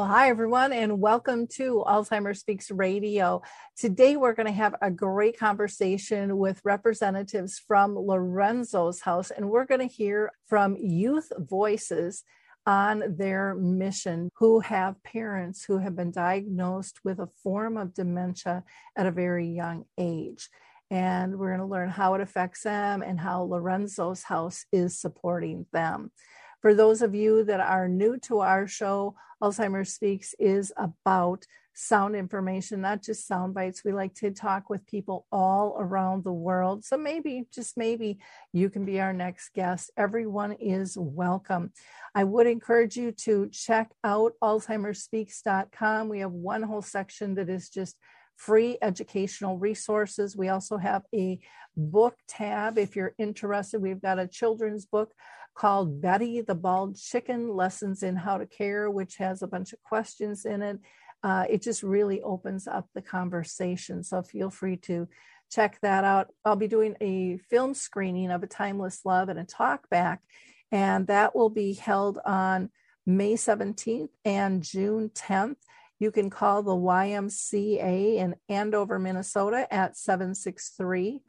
Well, hi, everyone, and welcome to Alzheimer's Speaks Radio. Today, we're going to have a great conversation with representatives from Lorenzo's house, and we're going to hear from youth voices on their mission who have parents who have been diagnosed with a form of dementia at a very young age. And we're going to learn how it affects them and how Lorenzo's house is supporting them. For those of you that are new to our show, Alzheimer's Speaks is about sound information, not just sound bites. We like to talk with people all around the world. So maybe, just maybe, you can be our next guest. Everyone is welcome. I would encourage you to check out AlzheimerSpeaks.com. We have one whole section that is just free educational resources. We also have a book tab if you're interested. We've got a children's book called Betty the Bald Chicken Lessons in How to Care, which has a bunch of questions in it. Uh, it just really opens up the conversation. So feel free to check that out. I'll be doing a film screening of A Timeless Love and a talk back, and that will be held on May 17th and June 10th. You can call the YMCA in Andover, Minnesota at 763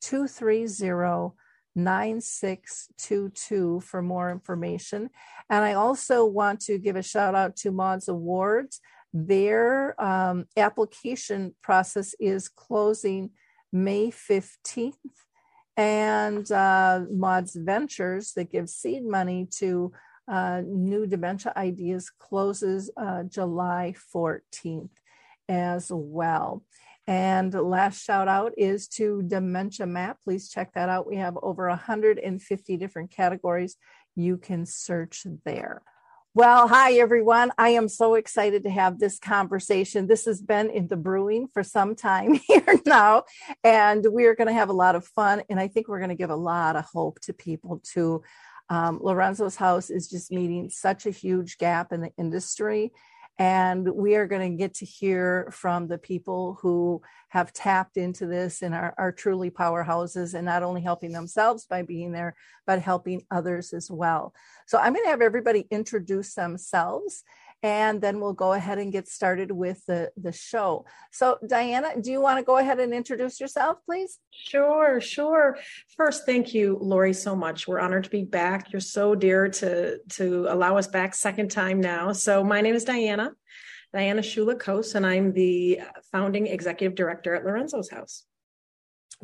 230 9622 for more information. And I also want to give a shout out to Maude's Awards. Their um, application process is closing May 15th. And uh, Maude's Ventures, that gives seed money to uh, new dementia ideas, closes uh, July 14th as well. And last shout out is to Dementia Map. Please check that out. We have over 150 different categories you can search there. Well, hi everyone. I am so excited to have this conversation. This has been in the brewing for some time here now, and we're going to have a lot of fun. And I think we're going to give a lot of hope to people too. Um, Lorenzo's house is just meeting such a huge gap in the industry. And we are going to get to hear from the people who have tapped into this and are, are truly powerhouses and not only helping themselves by being there, but helping others as well. So I'm going to have everybody introduce themselves and then we'll go ahead and get started with the, the show. So, Diana, do you want to go ahead and introduce yourself, please? Sure, sure. First, thank you, Lori, so much. We're honored to be back. You're so dear to to allow us back second time now. So, my name is Diana, Diana Shulla Cose, and I'm the founding executive director at Lorenzo's House.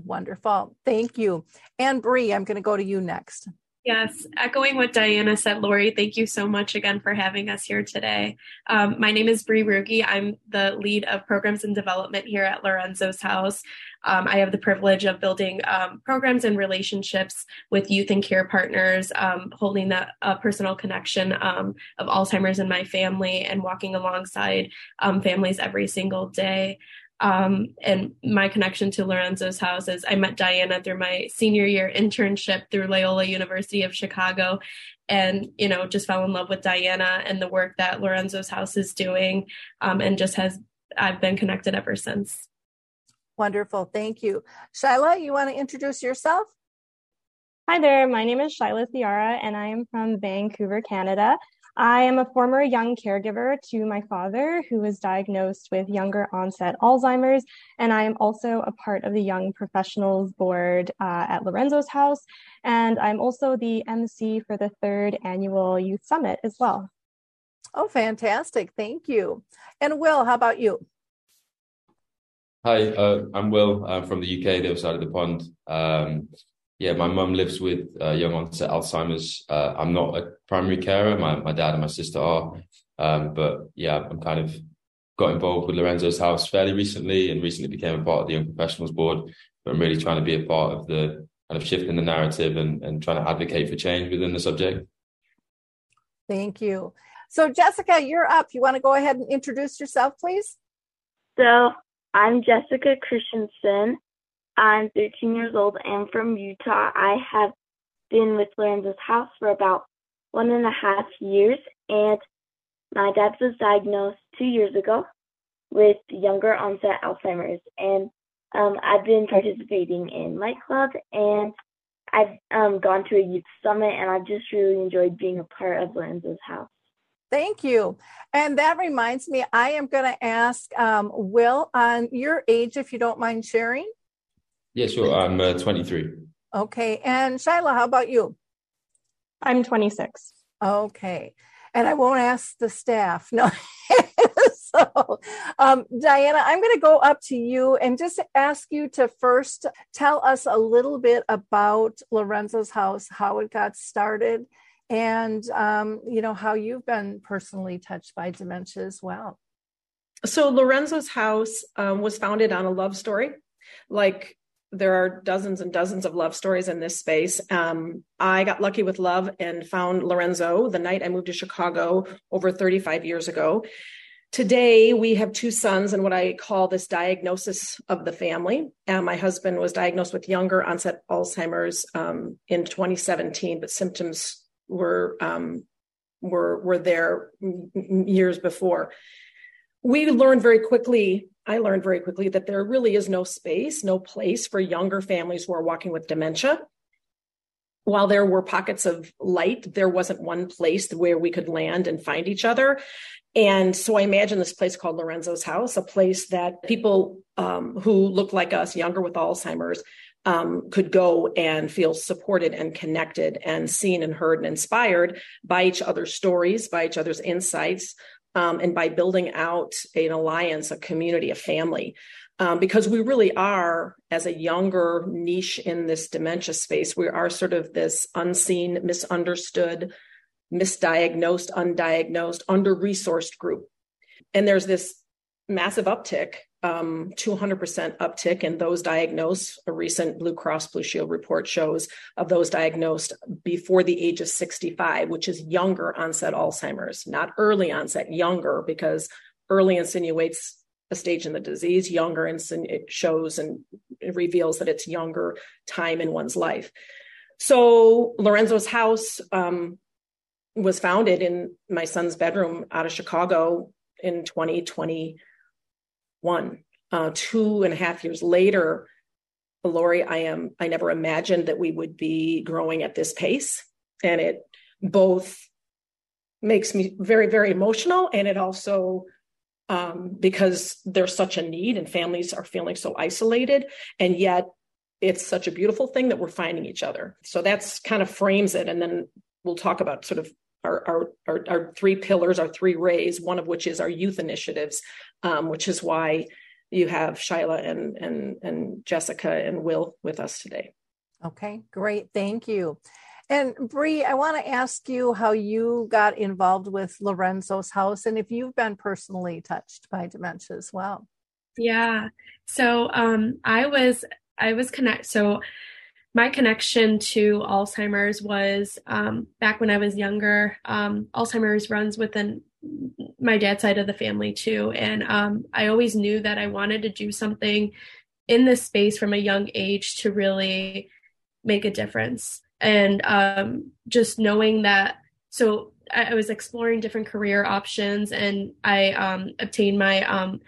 Wonderful. Thank you. And Bree, I'm going to go to you next. Yes, echoing what Diana said, Lori, thank you so much again for having us here today. Um, my name is Bree Ruge. I'm the lead of programs and development here at Lorenzo's House. Um, I have the privilege of building um, programs and relationships with youth and care partners, um, holding that uh, personal connection um, of Alzheimer's in my family and walking alongside um, families every single day. Um, and my connection to Lorenzo's house is I met Diana through my senior year internship through Loyola University of Chicago and you know just fell in love with Diana and the work that Lorenzo's house is doing um, and just has I've been connected ever since. Wonderful. Thank you. Shylah, you want to introduce yourself? Hi there. My name is Shylah Thiara and I am from Vancouver, Canada. I am a former young caregiver to my father, who was diagnosed with younger onset Alzheimer's, and I am also a part of the Young Professionals Board uh, at Lorenzo's House, and I'm also the MC for the third annual Youth Summit as well. Oh, fantastic. Thank you. And Will, how about you? Hi, uh, I'm Will. I'm from the UK, the other side of the pond. Um, yeah, my mum lives with uh, young onset Alzheimer's. Uh, I'm not a primary carer. My my dad and my sister are, um, but yeah, I'm kind of got involved with Lorenzo's House fairly recently and recently became a part of the Young Professionals Board. But I'm really trying to be a part of the kind of shifting the narrative and, and trying to advocate for change within the subject. Thank you. So, Jessica, you're up. You want to go ahead and introduce yourself, please? So, I'm Jessica Christensen. I'm 13 years old and from Utah. I have been with Lorenzo's house for about one and a half years, and my dad was diagnosed two years ago with younger onset Alzheimer's, and um, I've been participating in Light Club, and I've um, gone to a youth summit, and I've just really enjoyed being a part of Lorenzo's house. Thank you. And that reminds me, I am going to ask um, Will on your age, if you don't mind sharing. Yeah, sure. I'm uh, 23. Okay. And Shylah, how about you? I'm 26. Okay. And I won't ask the staff. No. so, um, Diana, I'm going to go up to you and just ask you to first tell us a little bit about Lorenzo's house, how it got started, and um, you know how you've been personally touched by dementia as well. So Lorenzo's house um, was founded on a love story, like there are dozens and dozens of love stories in this space. Um, I got lucky with love and found Lorenzo the night I moved to Chicago over 35 years ago. Today, we have two sons and what I call this diagnosis of the family. And my husband was diagnosed with younger onset Alzheimer's um, in 2017, but symptoms were um, were were there years before. We learned very quickly. I learned very quickly that there really is no space, no place for younger families who are walking with dementia. While there were pockets of light, there wasn't one place where we could land and find each other. And so I imagine this place called Lorenzo's House, a place that people um, who look like us, younger with Alzheimer's, um, could go and feel supported and connected and seen and heard and inspired by each other's stories, by each other's insights, um, and by building out an alliance, a community, a family. Um, because we really are, as a younger niche in this dementia space, we are sort of this unseen, misunderstood, misdiagnosed, undiagnosed, under resourced group. And there's this massive uptick, um, 200% uptick in those diagnosed. A recent Blue Cross Blue Shield report shows of those diagnosed before the age of 65, which is younger onset Alzheimer's, not early onset, younger, because early insinuates a stage in the disease, younger insin it shows and reveals that it's younger time in one's life. So Lorenzo's house um, was founded in my son's bedroom out of Chicago in 2021. Uh, two and a half years later, Lori, I am I never imagined that we would be growing at this pace. And it both makes me very, very emotional. And it also um, because there's such a need and families are feeling so isolated. And yet it's such a beautiful thing that we're finding each other. So that's kind of frames it. And then we'll talk about sort of our, our, our, our, three pillars, our three rays, one of which is our youth initiatives, um, which is why you have Shylah and, and, and Jessica and Will with us today. Okay, great. Thank you. And Bree, I want to ask you how you got involved with Lorenzo's house and if you've been personally touched by dementia as well. Yeah. So um, I was I was connect so my connection to Alzheimer's was um, back when I was younger. Um, Alzheimer's runs within my dad's side of the family too. And um, I always knew that I wanted to do something in this space from a young age to really make a difference. And um, just knowing that, so I, I, was exploring different career options and I um, obtained my um,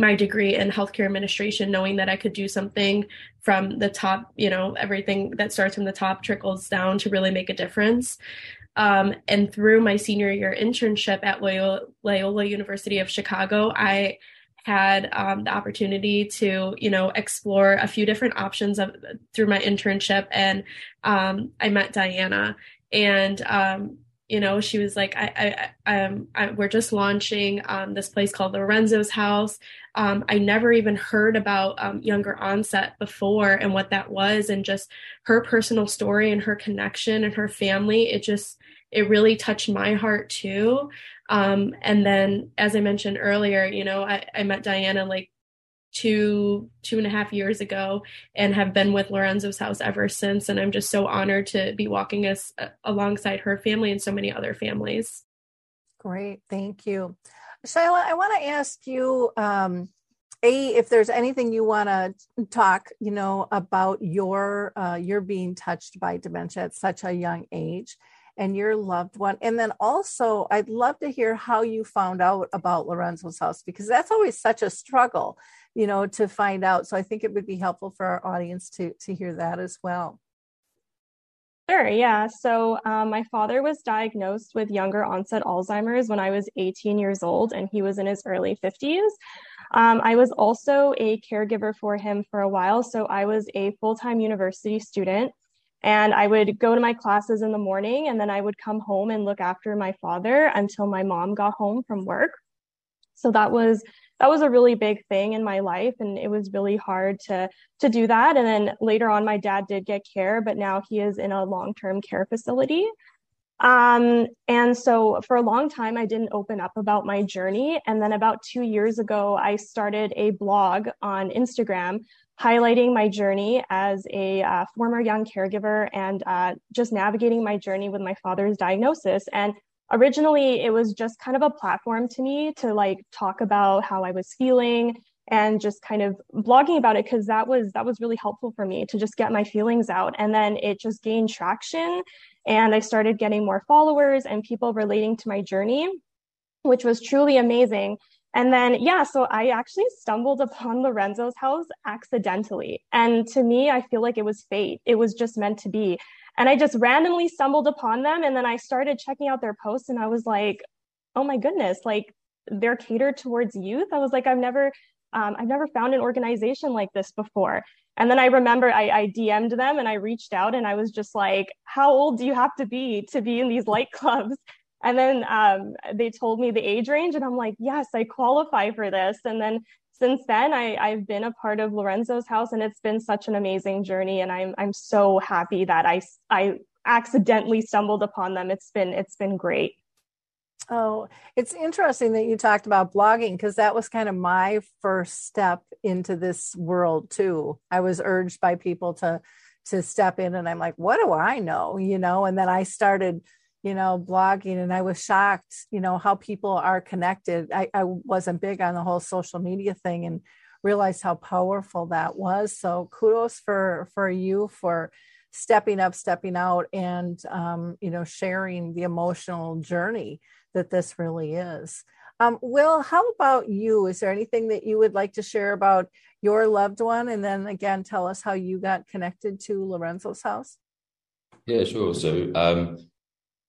my degree in healthcare administration, knowing that I could do something from the top, you know, everything that starts from the top trickles down to really make a difference. Um, and through my senior year internship at Loyola, Loyola University of Chicago, I had um, the opportunity to, you know, explore a few different options of, through my internship. And um, I met Diana, and um, you know she was like i i, um, I we're just launching um, this place called lorenzo's house um, i never even heard about um, younger onset before and what that was and just her personal story and her connection and her family it just it really touched my heart too. Um, and then, as I mentioned earlier, you know, I, I met Diana like two two and a half years ago and have been with lorenzo's house ever since. And i'm just so honored to be walking us uh, alongside her family and so many other families. Great. Thank you. Shylah, i want to ask you um, a if there's anything you want to talk you know about your uh, your being touched by dementia at such a young age and your loved one. And then also i'd love to hear how you found out about lorenzo's house because that's always such a struggle you know, to find out. So I think it would be helpful for our audience to to hear that as well. Sure, yeah. So um, my father was diagnosed with younger onset Alzheimer's when I was 18 years old, and he was in his early 50s. Um, I was also a caregiver for him for a while. So I was a full time university student, and I would go to my classes in the morning, and then I would come home and look after my father until my mom got home from work. So that was that was a really big thing in my life and it was really hard to to do that. And then later on my dad did get care but now he is in a long-term care facility. Um, and so for a long time i didn't open up about my journey. And then about two years ago i started a blog on instagram highlighting my journey as a uh, former young caregiver and uh, just navigating my journey with my father's diagnosis. And originally it was just kind of a platform to me to like talk about how I was feeling and just kind of blogging about it because that was that was really helpful for me to just get my feelings out. And then it just gained traction and I started getting more followers and people relating to my journey which was truly amazing. And then yeah so I actually stumbled upon Lorenzo's house accidentally. And to me I feel like it was fate. It was just meant to be and I just randomly stumbled upon them. And then I started checking out their posts and I was like, oh my goodness, like they're catered towards youth. I was like, I've never, um, I've never found an organization like this before. And then I remember I, I DM'd them and I reached out and I was just like, how old do you have to be to be in these light clubs? And then um, they told me the age range, and I'm like, yes, I qualify for this. And then since then I, I've been a part of Lorenzo's house and it's been such an amazing journey and I'm I'm so happy that I I accidentally stumbled upon them. It's been it's been great. Oh, it's interesting that you talked about blogging because that was kind of my first step into this world too. I was urged by people to to step in and I'm like, what do I know? You know, and then I started you know, blogging, and I was shocked, you know, how people are connected. I, I wasn't big on the whole social media thing and realized how powerful that was. So kudos for for you for stepping up, stepping out, and um, you know, sharing the emotional journey that this really is. Um, Will, how about you? Is there anything that you would like to share about your loved one? And then again, tell us how you got connected to Lorenzo's house. Yeah, sure. So um,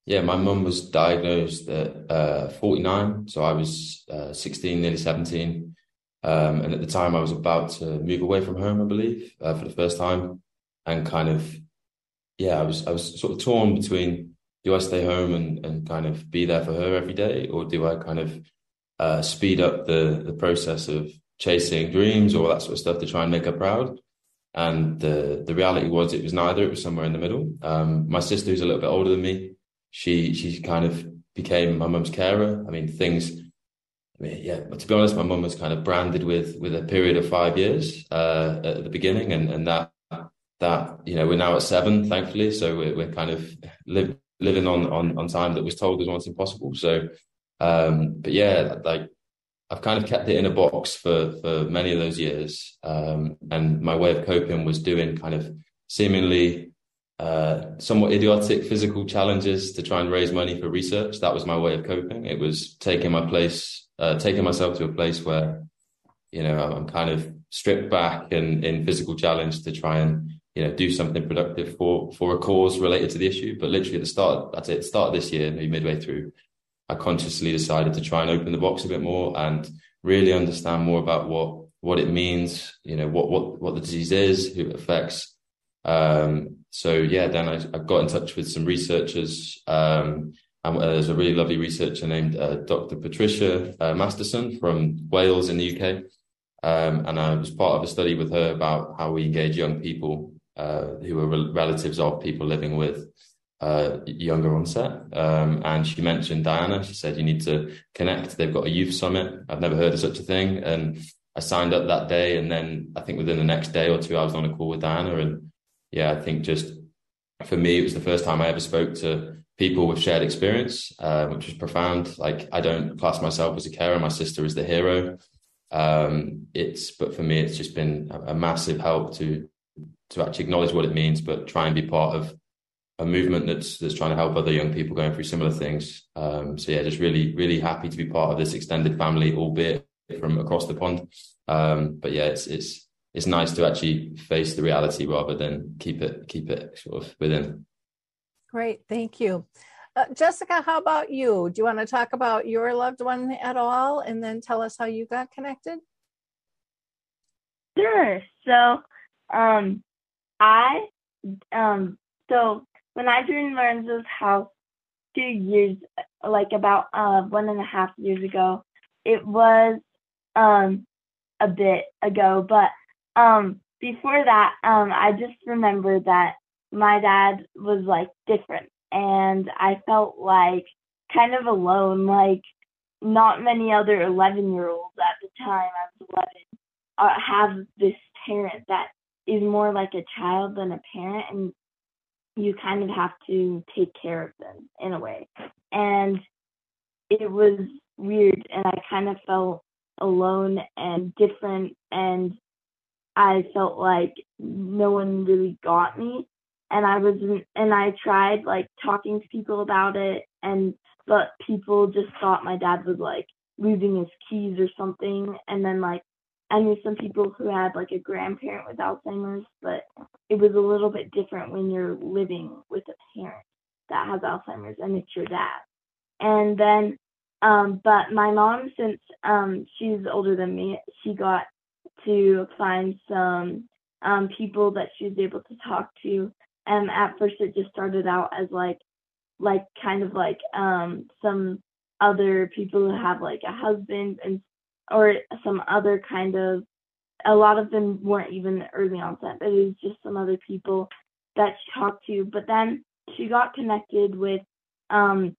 yeah, my mum was diagnosed at uh, 49, so I was uh, 16, nearly 17. Um, and at the time, I was about to move away from home, I believe, uh, for the first time, and kind of, yeah, I was I was sort of torn between do I stay home and and kind of be there for her every day, or do I kind of uh, speed up the the process of chasing dreams or that sort of stuff to try and make her proud. And the the reality was, it was neither. It was somewhere in the middle. Um, my sister, who's a little bit older than me, she she kind of became my mum's carer. I mean, things. I mean, yeah, but to be honest, my mum was kind of branded with with a period of five years uh, at the beginning, and and that that you know we're now at seven, thankfully. So we're we're kind of living on on on time that was told was once impossible. So, um, but yeah, like I've kind of kept it in a box for for many of those years, um, and my way of coping was doing kind of seemingly uh, somewhat idiotic physical challenges to try and raise money for research. That was my way of coping. It was taking my place, uh, taking myself to a place where, you know, I'm kind of stripped back and in physical challenge to try and, you know, do something productive for for a cause related to the issue. But literally at the start, that's it. Start this year, maybe midway through, I consciously decided to try and open the box a bit more and really understand more about what what it means, you know, what what what the disease is, who it affects, um, so yeah, then I, I, got in touch with some researchers. Um, and uh, there's a really lovely researcher named uh, Dr. Patricia uh, Masterson from Wales in the UK. Um, and I was part of a study with her about how we engage young people uh, who are re- relatives of people living with uh, younger onset. Um, and she mentioned Diana. She said, you need to connect. They've got a youth summit. I've never heard of such a thing. And I signed up that day. And then I think within the next day or two, I was on a call with Diana. And yeah, I think just for me, it was the first time I ever spoke to people with shared experience, uh, which was profound. Like I don't class myself as a carer. My sister is the hero. Um, it's, but for me, it's just been a, a massive help to, to actually acknowledge what it means, but try and be part of a movement that's that's trying to help other young people going through similar things. Um, so yeah, just really really happy to be part of this extended family, albeit from across the pond. Um, but yeah, it's it's it's nice to actually face the reality rather than keep it keep it sort of within. Great, thank you. Uh, Jessica, how about you? Do you want to talk about your loved one at all and then tell us how you got connected? Sure. So, um, I, um, so when I joined Lorenzo's house two years, like about uh, one and a half years ago, it was um, a bit ago, but um, before that, um, I just remember that my dad was like different, and I felt like kind of alone. Like not many other 11 year olds at the time, I was 11, uh, have this parent that is more like a child than a parent, and you kind of have to take care of them in a way. And it was weird and I kind of felt alone and different and I felt like no one really got me and I wasn't and I tried like talking to people about it and but people just thought my dad was like losing his keys or something and then like I knew some people who had like a grandparent with Alzheimer's, but it was a little bit different when you're living with a parent that has Alzheimer's and it's your dad. And then, um, but my mom, since um, she's older than me, she got to find some um, people that she was able to talk to. And at first, it just started out as like, like kind of like um, some other people who have like a husband and or some other kind of a lot of them weren't even early onset, but it was just some other people that she talked to. But then she got connected with um,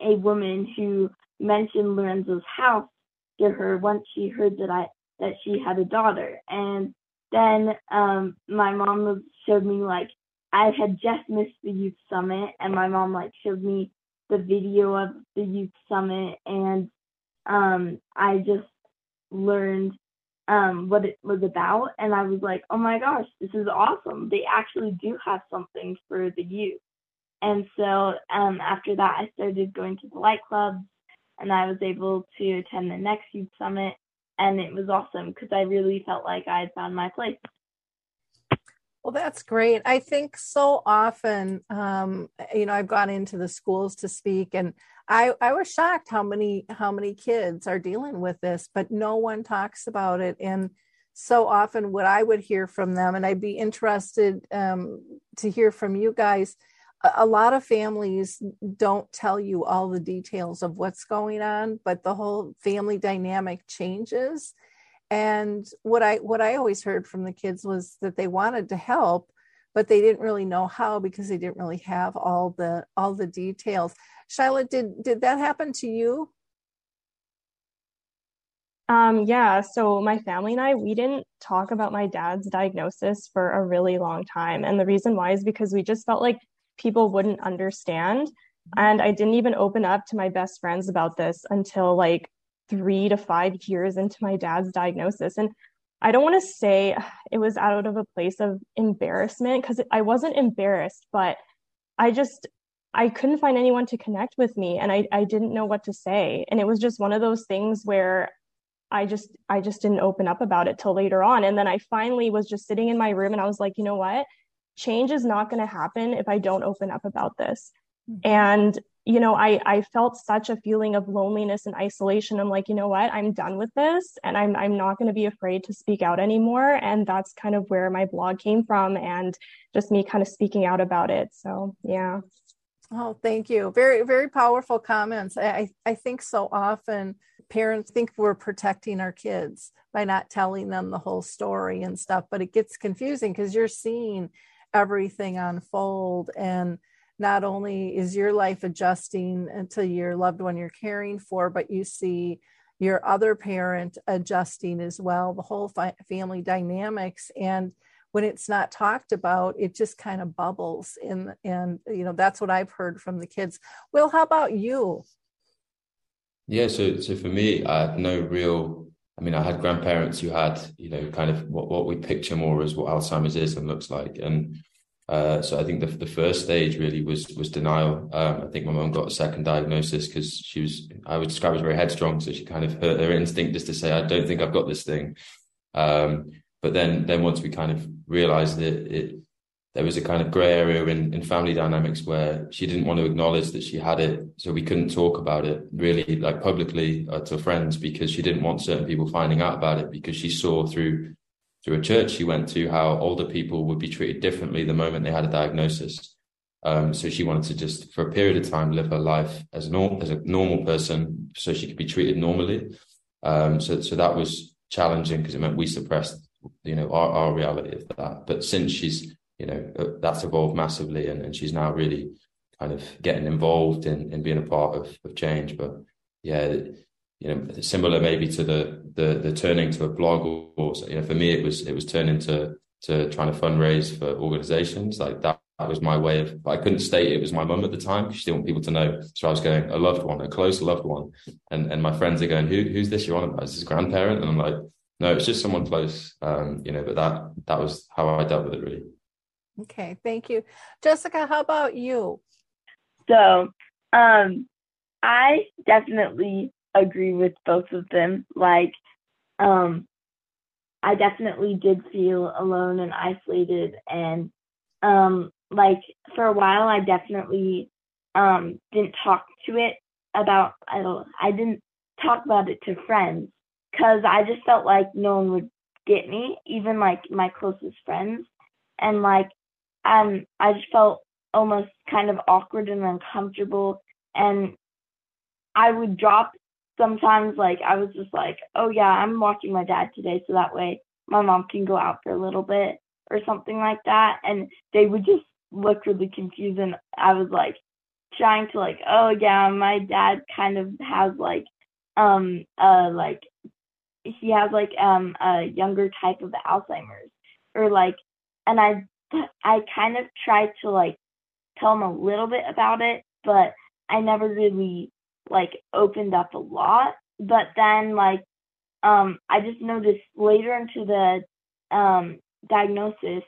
a woman who mentioned Lorenzo's house to her once she heard that I that she had a daughter. And then um, my mom showed me like I had just missed the youth summit, and my mom like showed me the video of the youth summit, and um, I just learned um, what it was about, and I was like, oh my gosh, this is awesome. They actually do have something for the youth. And so um, after that, I started going to the light clubs, and I was able to attend the next youth summit, and it was awesome because I really felt like I had found my place. Well, that's great. I think so often, um, you know, I've gone into the schools to speak, and I, I was shocked how many how many kids are dealing with this, but no one talks about it. And so often, what I would hear from them, and I'd be interested um, to hear from you guys. A, lot of families don't tell you all the details of what's going on, but the whole family dynamic changes. And what i what i always heard from the kids was that they wanted to help but they didn't really know how because they didn't really have all the all the details. Shylah, did did that happen to you? Um, yeah, so my family and I, we didn't talk about my dad's diagnosis for a really long time. And the reason why is because we just felt like people wouldn't understand. And I didn't even open up to my best friends about this until like three to five years into my dad's diagnosis. And I don't want to say it was out of a place of embarrassment because I wasn't embarrassed, but I just, I couldn't find anyone to connect with me and I, I didn't know what to say. And it was just one of those things where I just, I just didn't open up about it till later on. And then I finally was just sitting in my room and I was like, you know what? Change is not going to happen if I don't open up about this. Mm-hmm. And you know, I, I felt such a feeling of loneliness and isolation. I'm like, you know what? I'm done with this and I'm, I'm not going to be afraid to speak out anymore. And that's kind of where my blog came from and just me kind of speaking out about it. So, yeah. Oh, thank you. Very, very powerful comments. I, I think so often parents think we're protecting our kids by not telling them the whole story and stuff, but it gets confusing because you're seeing everything unfold and not only is your life adjusting to your loved one you're caring for, but you see your other parent adjusting as well, the whole fi- family dynamics. And when it's not talked about, it just kind of bubbles. And, and, you know, that's what I've heard from the kids. well how about you? Yeah. So, so for me, I had no real, I mean, I had grandparents who had, you know, kind of what, what we picture more as what Alzheimer's is and looks like. And, uh, so I think the, the first stage really was was denial. Um, I think my mum got a second diagnosis because she was I would describe as very headstrong. So she kind of hurt her instinct just to say I don't think I've got this thing. Um, but then then once we kind of realised that it there was a kind of grey area in, in family dynamics where she didn't want to acknowledge that she had it, so we couldn't talk about it really like publicly uh, to friends because she didn't want certain people finding out about it because she saw through through a church she went to how older people would be treated differently the moment they had a diagnosis. Um, so she wanted to just, for a period of time, live her life as a as a normal person, so she could be treated normally. Um, so so that was challenging because it meant we suppressed, you know, our, our reality of that. But since she's, you know, uh, that's evolved massively, and, and she's now really kind of getting involved in in being a part of of change. But yeah, you know, similar maybe to the the the turning to a blog or, or you know, for me it was it was turning to to trying to fundraise for organizations like that. That was my way of. I couldn't state it was my mum at the time because she didn't want people to know. So I was going a loved one, a close loved one, and and my friends are going, who who's this you're on about? Is this grandparent? And I'm like, no, it's just someone close. Um, you know, but that that was how I dealt with it really. Okay, thank you, Jessica. How about you? So, um, I definitely agree with both of them. Like, um, I definitely did feel alone and isolated, and um, like for a while, I definitely um didn't talk to it about. I don't. I didn't talk about it to friends because I just felt like no one would get me, even like my closest friends, and like um, I just felt almost kind of awkward and uncomfortable, and I would drop sometimes like I was just like, oh yeah, I'm watching my dad today, so that way my mom can go out for a little bit or something like that, and they would just look really confused, and I was like trying to like, oh yeah, my dad kind of has like um uh like he has like um a younger type of Alzheimer's or like and I I kind of tried to like tell him a little bit about it, but I never really like opened up a lot. But then like um I just noticed later into the um diagnosis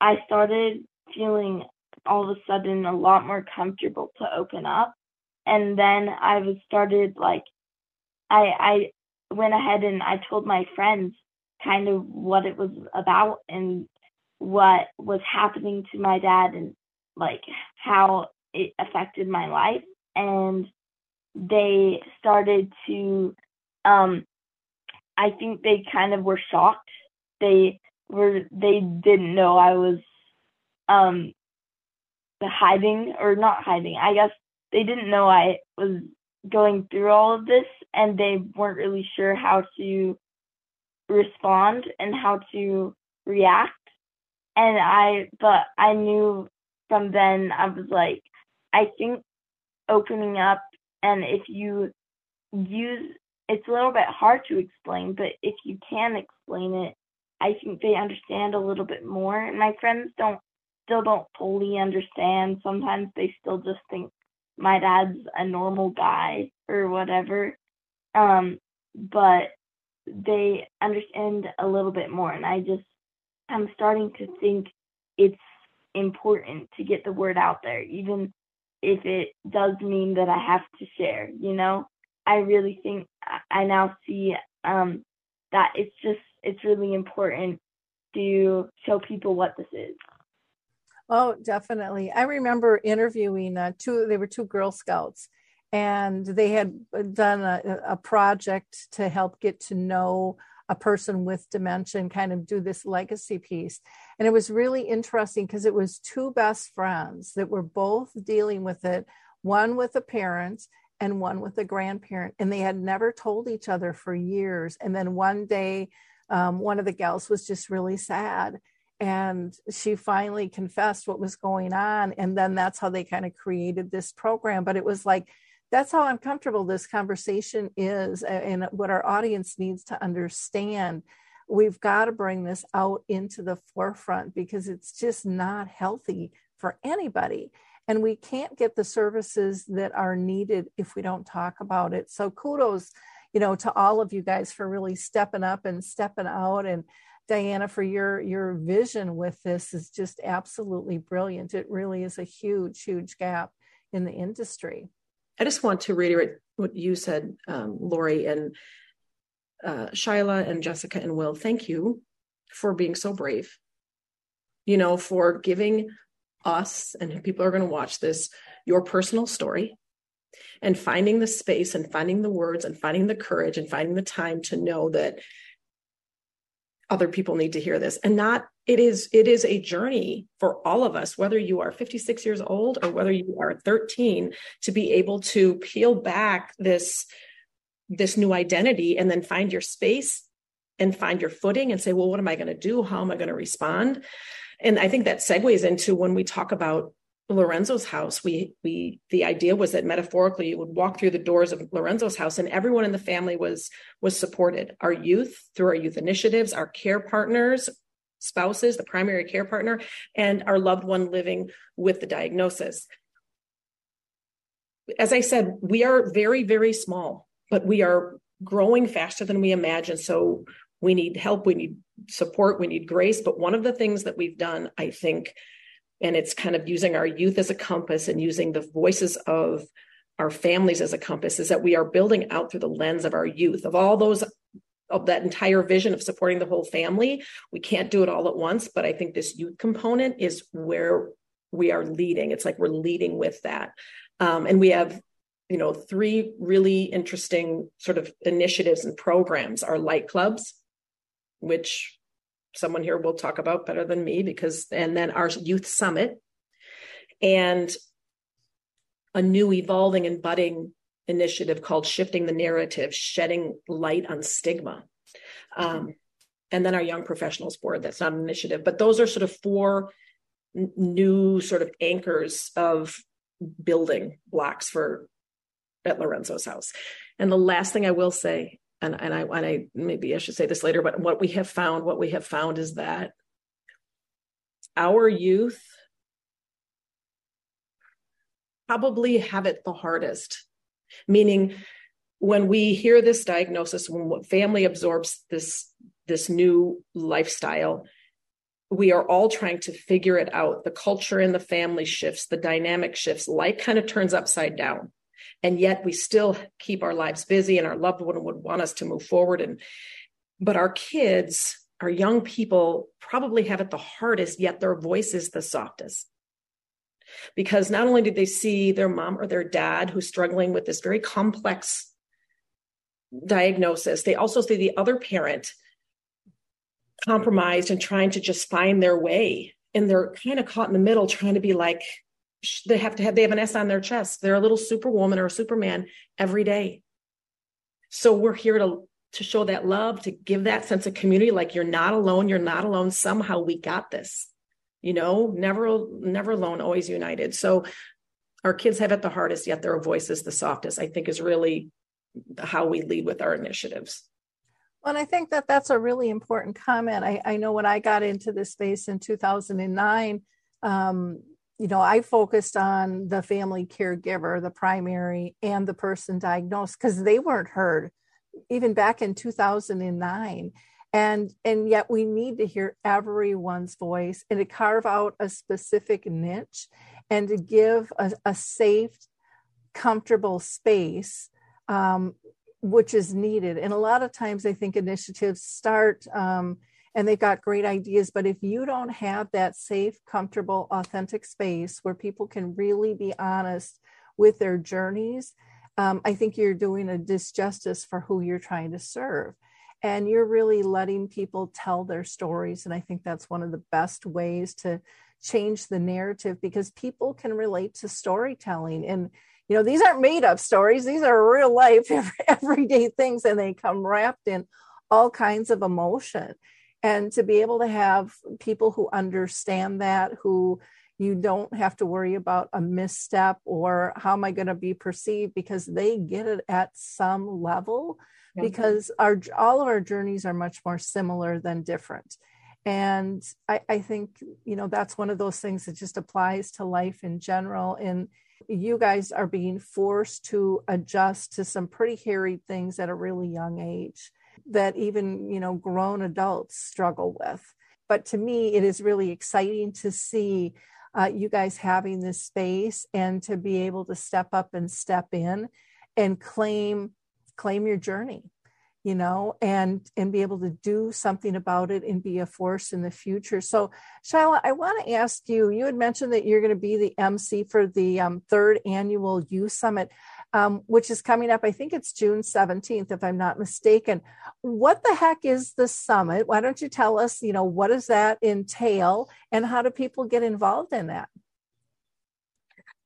I started feeling all of a sudden a lot more comfortable to open up. And then I was started like I I went ahead and I told my friends kind of what it was about and what was happening to my dad and like how it affected my life and they started to um I think they kind of were shocked. They were they didn't know I was um hiding or not hiding. I guess they didn't know I was going through all of this and they weren't really sure how to respond and how to react. And I but I knew from then I was like I think opening up and if you use it's a little bit hard to explain, but if you can explain it, I think they understand a little bit more. And my friends don't still don't fully understand. Sometimes they still just think my dad's a normal guy or whatever. Um, but they understand a little bit more and I just I'm starting to think it's important to get the word out there, even if it does mean that I have to share, you know? I really think I now see um, that it's just, it's really important to show people what this is. Oh, definitely. I remember interviewing uh, two, they were two Girl Scouts, and they had done a, a project to help get to know a person with dementia and kind of do this legacy piece. And it was really interesting because it was two best friends that were both dealing with it, one with a parent and one with a grandparent. And they had never told each other for years. And then one day, um, one of the gals was just really sad. and she finally confessed what was going on and then that's how they kind of created this program but it was like that's how uncomfortable this conversation is and what our audience needs to understand. We've got to bring this out into the forefront because it's just not healthy for anybody. And we can't get the services that are needed if we don't talk about it. So kudos you know to all of you guys for really stepping up and stepping out. And diana for your your vision with this is just absolutely brilliant. It really is a huge huge gap in the industry i just want to reiterate what you said um, lori and uh, Shylah and Jessica and Will, thank you for being so brave. You know, for giving us and people are going to watch this your personal story and finding the space and finding the words and finding the courage and finding the time to know that other people need to hear this and not it is it is a journey for all of us whether you are 56 years old or whether you are 13 to be able to peel back this this new identity and then find your space and find your footing and say, well, what am I going to do? How am I going to respond? And I think that segues into when we talk about Lorenzo's house. We we the idea was that metaphorically you would walk through the doors of Lorenzo's house and everyone in the family was was supported. Our youth through our youth initiatives, our care partners, spouses, the primary care partner, and our loved one living with the diagnosis. As I said, we are very, very small but we are growing faster than we imagine. So we need help, we need support, we need grace. But one of the things that we've done, I think, and it's kind of using our youth as a compass and using the voices of our families as a compass, is that we are building out through the lens of our youth, of all those of that entire vision of supporting the whole family. We can't do it all at once, but I think this youth component is where we are leading. It's like we're leading with that. Um, and we have you know, three really interesting sort of initiatives and programs our light clubs, which someone here will talk about better than me because, and then our youth summit and a new evolving and budding initiative called Shifting the Narrative, Shedding Light on Stigma. Um, and then our Young Professionals Board, that's not an initiative, but those are sort of four n- new sort of anchors of building blocks for at Lorenzo's house. And the last thing I will say, and, and I and I maybe I should say this later, but what we have found, what we have found is that our youth probably have it the hardest. Meaning when we hear this diagnosis, when family absorbs this this new lifestyle, we are all trying to figure it out. The culture in the family shifts, the dynamic shifts, life kind of turns upside down and yet we still keep our lives busy and our loved one would want us to move forward. And but our kids our young people probably have it the hardest yet their voice is the softest. Because not only did they see their mom or their dad who's struggling with this very complex diagnosis they also see the other parent compromised and trying to just find their way. And they're kind of caught in the middle trying to be like they have to have they have an S on their chest. They're a little superwoman or a superman every day. So we're here to to show that love, to give that sense of community like you're not alone, you're not alone. Somehow we got this. You know, never never alone, always united. So our kids have it the hardest, yet their voice is the softest. I think is really how we lead with our initiatives. Well, and I think that that's a really important comment. I, I know when I got into this space in 2009, um, you know, I focused on the family caregiver, the primary, and the person diagnosed because they weren't heard even back in 2009 and and yet we need to hear everyone's voice and to carve out a specific niche and to give a, a safe comfortable space um, which is needed. And a lot of times i think initiatives start um, and they've got great ideas. But if you don't have that safe, comfortable, authentic space where people can really be honest with their journeys, um, I think you're doing a disjustice for who you're trying to serve. And you're really letting people tell their stories. And I think that's one of the best ways to change the narrative because people can relate to storytelling. And, you know, these aren't made up stories, these are real life, everyday things, and they come wrapped in all kinds of emotion and to be able to have people who understand that who you don't have to worry about a misstep or how am i going to be perceived because they get it at some level yeah. because our all of our journeys are much more similar than different. And I, I think you know that's one of those things that just applies to life in general. And you guys are being forced to adjust to some pretty hairy things at a really young age that even you know grown adults struggle with. But to me it is really exciting to see uh, you guys having this space and to be able to step up and step in and claim claim your journey you know and and be able to do something about it and be a force in the future. So Shylah, i want to ask you you had mentioned that you're going to be the mc for the um, third annual youth summit um, which is coming up i think it's june 17th if i'm not mistaken. What the heck is the summit? Why don't you tell us you know what does that entail and how do people get involved in that?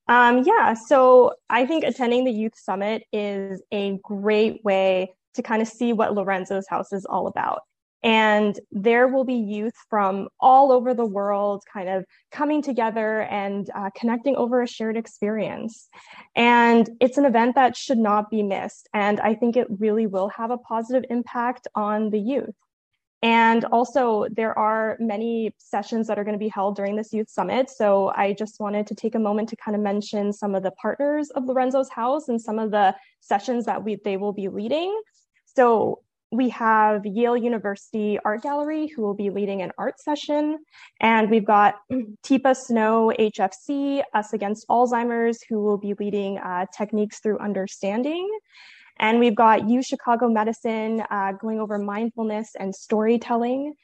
Um, yeah, so I think attending the youth summit is a great way to kind of see what Lorenzo's house is all about. And there will be youth from all over the world kind of coming together and uh, connecting over a shared experience. And it's an event that should not be missed. And I think it really will have a positive impact on the youth. And also, there are many sessions that are going to be held during this youth summit. So I just wanted to take a moment to kind of mention some of the partners of Lorenzo's house and some of the sessions that we they will be leading. So we have Yale University Art Gallery who will be leading an art session. And we've got Teepa Snow HFC, Us Against Alzheimer's, who will be leading uh, Techniques Through Understanding. And we've got U Chicago Medicine uh, going over mindfulness and storytelling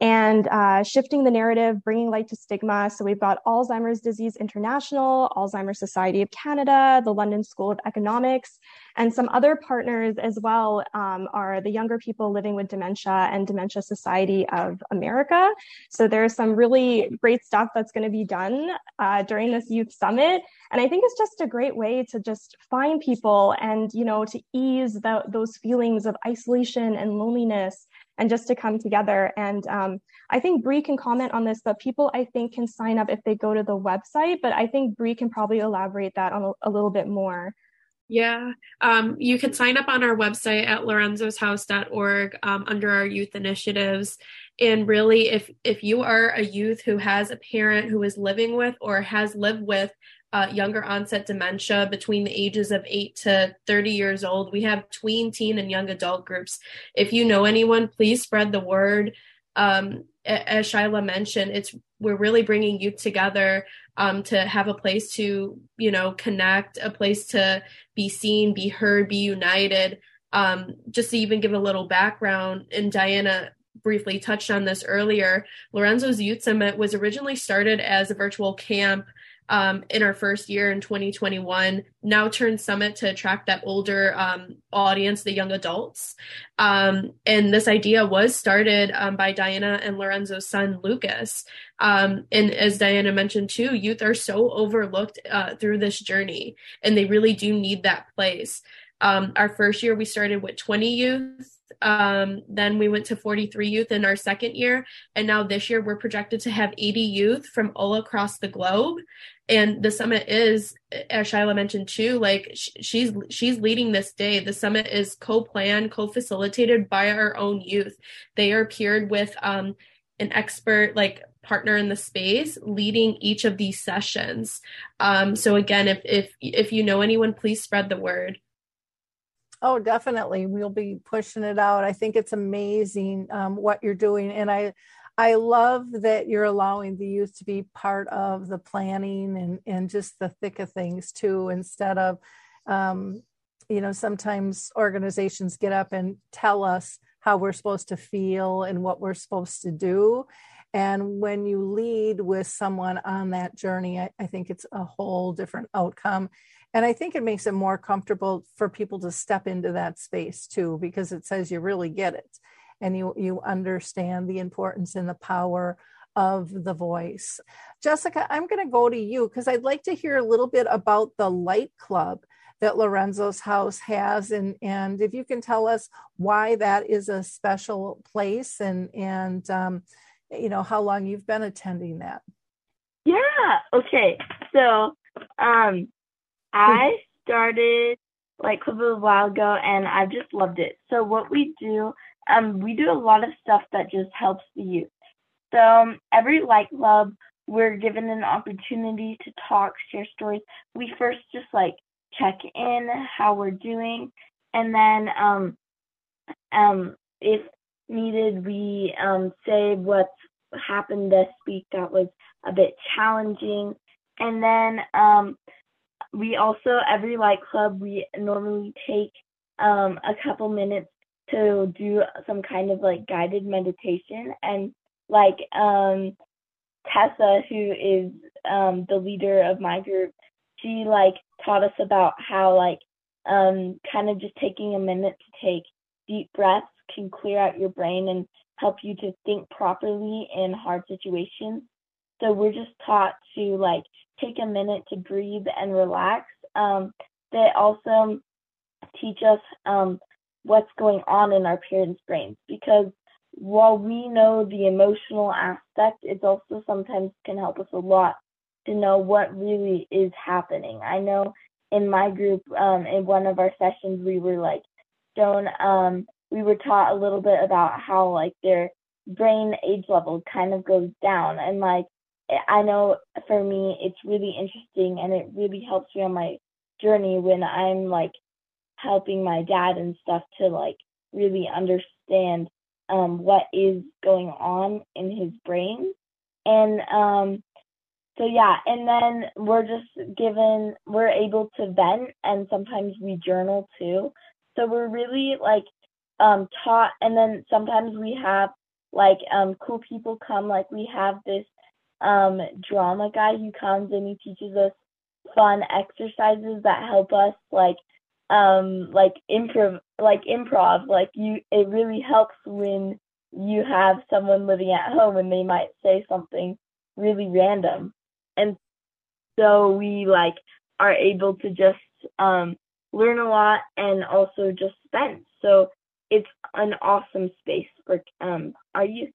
and uh, shifting the narrative, bringing light to stigma. So we've got Alzheimer's Disease International, Alzheimer's Society of Canada, the London School of Economics, and some other partners as well um, are the Younger People Living with Dementia and Dementia Society of America. So there's some really great stuff that's going to be done uh, during this youth summit. And I think it's just a great way to just find people and, you know, to ease the, those feelings of isolation and loneliness and just to come together. And um, I think Bree can comment on this, but people I think can sign up if they go to the website. But I think Bree can probably elaborate that on a, a little bit more. Yeah, um, you can sign up on our website at lorenzoshouse.org um, under our youth initiatives. And really, if if you are a youth who has a parent who is living with or has lived with uh, younger onset dementia between the ages of 8 to 30 years old. We have tween, teen, and young adult groups. If you know anyone, please spread the word. Um, as Shylah mentioned, it's we're really bringing youth together um, to have a place to you know connect, a place to be seen, be heard, be united. Um, just to even give a little background, and Diana briefly touched on this earlier, Lorenzo's Youth Summit was originally started as a virtual camp um, in our first year in 2021 now turned summit to attract that older um, audience the young adults. Um, and this idea was started um, by diana and lorenzo's son lucas. Um, and as diana mentioned too youth are so overlooked uh, through this journey and they really do need that place. Um, our first year we started with 20 youth um, then we went to 43 youth in our second year. And now this year we're projected to have 80 youth from all across the globe. And the summit is, as Shylah mentioned too, like she's she's leading this day. The summit is co-planned, co-facilitated by our own youth. They are paired with um, an expert like partner in the space leading each of these sessions. Um, so again, if if if you know anyone, please spread the word. Oh, definitely. We'll be pushing it out. I think it's amazing um, what you're doing. And I, I love that you're allowing the youth to be part of the planning and, and just the thick of things too, instead of, um, you know, sometimes organizations get up and tell us how we're supposed to feel and what we're supposed to do. And when you lead with someone on that journey, I, I think it's a whole different outcome and i think it makes it more comfortable for people to step into that space too because it says you really get it and you you understand the importance and the power of the voice jessica i'm going to go to you because i'd like to hear a little bit about the light club that Lorenzo's house has, and and if you can tell us why that is a special place, and and um, you know how long you've been attending that. Yeah. Okay. So, um, I started like a little while ago, and I just loved it. So what we do, um, we do a lot of stuff that just helps the youth. So um, every light club, we're given an opportunity to talk, share stories. We first just like check in how we're doing, and then um, um, if needed, we um, say what's happened this week that was a bit challenging, and then um, we also every light club we normally take um, a couple minutes to do some kind of like guided meditation. And like um Tessa who is um the leader of my group she like taught us about how like um kind of just taking a minute to take deep breaths can clear out your brain and help you to think properly in hard situations. So we're just taught to like take a minute to breathe and relax um they also teach us um what's going on in our parents' brains because while we know the emotional aspect, it also sometimes can help us a lot to know what really is happening. I know in my group, um, in one of our sessions, we were like shown, um, we were taught a little bit about how like their brain age level kind of goes down, and like I know for me, it's really interesting and it really helps me on my journey when I'm like helping my dad and stuff to like really understand um, what is going on in his brain. And um, so, yeah, and then we're just given, we're able to vent and sometimes we journal too. So we're really like um, taught, and then sometimes we have like um, cool people come, like we have this um, drama guy who comes and he teaches us fun exercises that help us like um like improv like improv. Like you it really helps when you have someone living at home and they might say something really random. And so we like are able to just um learn a lot and also just spend. So it's an awesome space for um our youth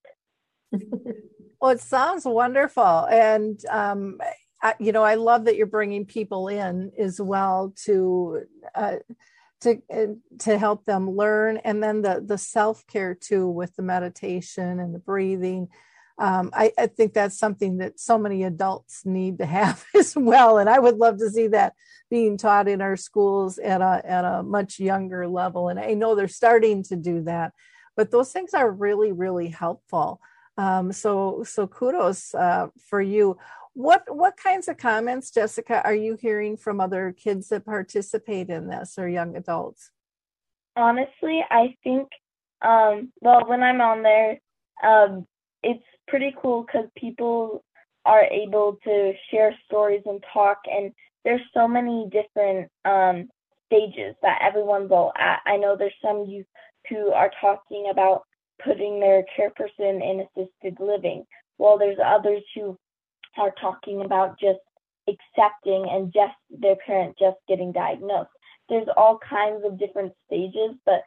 well it sounds wonderful and um I, you know, I love that you're bringing people in as well to uh, to uh, to help them learn, and then the the self care too with the meditation and the breathing. Um, I, I, think that's something that so many adults need to have as well, and I would love to see that being taught in our schools at a at a much younger level. And I know they're starting to do that, but those things are really really helpful. Um, so so kudos uh, for you. What what kinds of comments jessica are you hearing from other kids that participate in this or young adults? Honestly i think um, well when i'm on there um, it's pretty cool because people are able to share stories and talk and there's so many different um, stages that everyone's at i know there's some youth who are talking about putting their care person in assisted living while there's others who are talking about just accepting and just their parent just getting diagnosed. There's all kinds of different stages, but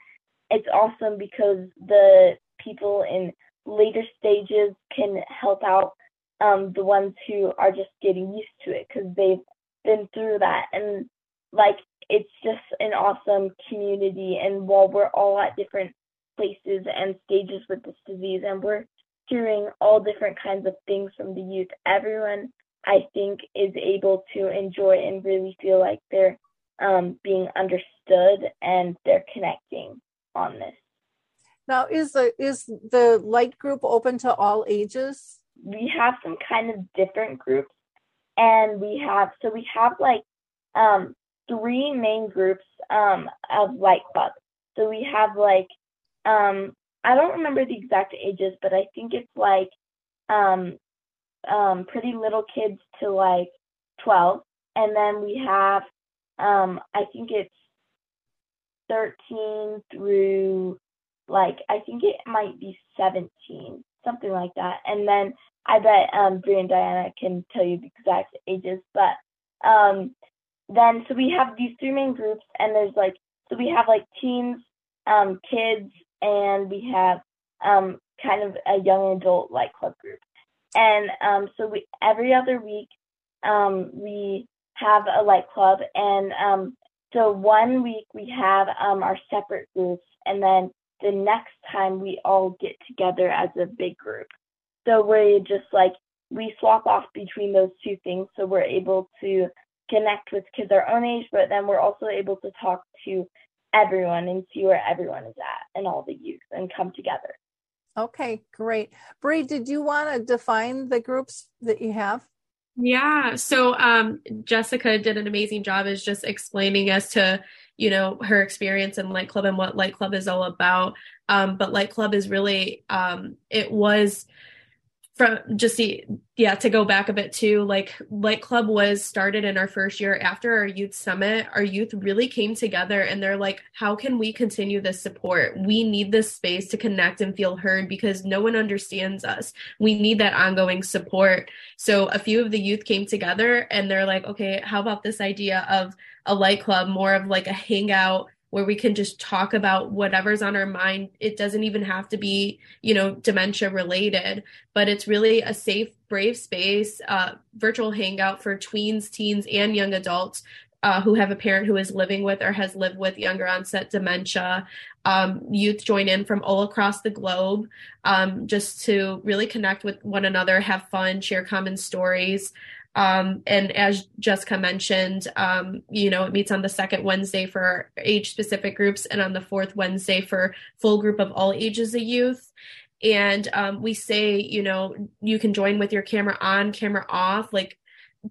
it's awesome because the people in later stages can help out um, the ones who are just getting used to it because they've been through that. And like, it's just an awesome community. And while we're all at different places and stages with this disease, and we're hearing all different kinds of things from the youth, everyone I think is able to enjoy and really feel like they're um, being understood and they're connecting on this. Now, is the is the light group open to all ages? We have some kind of different groups, and we have so we have like um, three main groups um, of light club. So we have like um, I don't remember the exact ages, but I think it's like um um pretty little kids to like 12 and then we have um I think it's 13 through like I think it might be 17, something like that. And then I bet um Bree and Diana can tell you the exact ages, but um then so we have these three main groups, and there's like so we have like teens, um, kids, and we have um, kind of a young adult like club group. And um, so we every other week um, we have a light club, and um, so one week we have um, our separate groups, and then the next time we all get together as a big group. So we're just like we swap off between those two things, so we're able to connect with kids our own age, but then we're also able to talk to everyone and see where everyone is at and all the youth and come together. Okay, great. Bree, did you want to define the groups that you have? Yeah. So um, Jessica did an amazing job as just explaining as to, you know, her experience in Light Club and what Light Club is all about. Um, but Light Club is really, um, it was from just the yeah to go back a bit too like light club was started in our first year after our youth summit. Our youth really came together and they're like how can we continue this support? We need this space to connect and feel heard because no one understands us. We need that ongoing support. So a few of the youth came together and they're like okay how about this idea of a light club more of like a hangout where we can just talk about whatever's on our mind. It doesn't even have to be, you know, dementia related, but it's really a safe, brave space, uh, virtual hangout for tweens, teens, and young adults uh, who have a parent who is living with or has lived with younger onset dementia. Um, youth join in from all across the globe um, just to really connect with one another, have fun, share common stories. Um, and as Jessica mentioned, um, you know, it meets on the second Wednesday for age specific groups and on the fourth Wednesday for full group of all ages of youth. And um, we say, you know, you can join with your camera on, camera off, like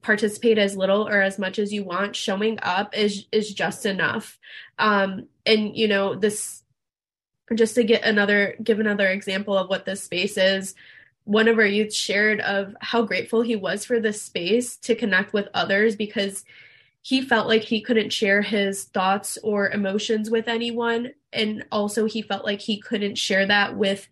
participate as little or as much as you want. Showing up is is just enough. Um, and you know, this just to get another give another example of what this space is one of our youth shared of how grateful he was for this space to connect with others because he felt like he couldn't share his thoughts or emotions with anyone. And also he felt like he couldn't share that with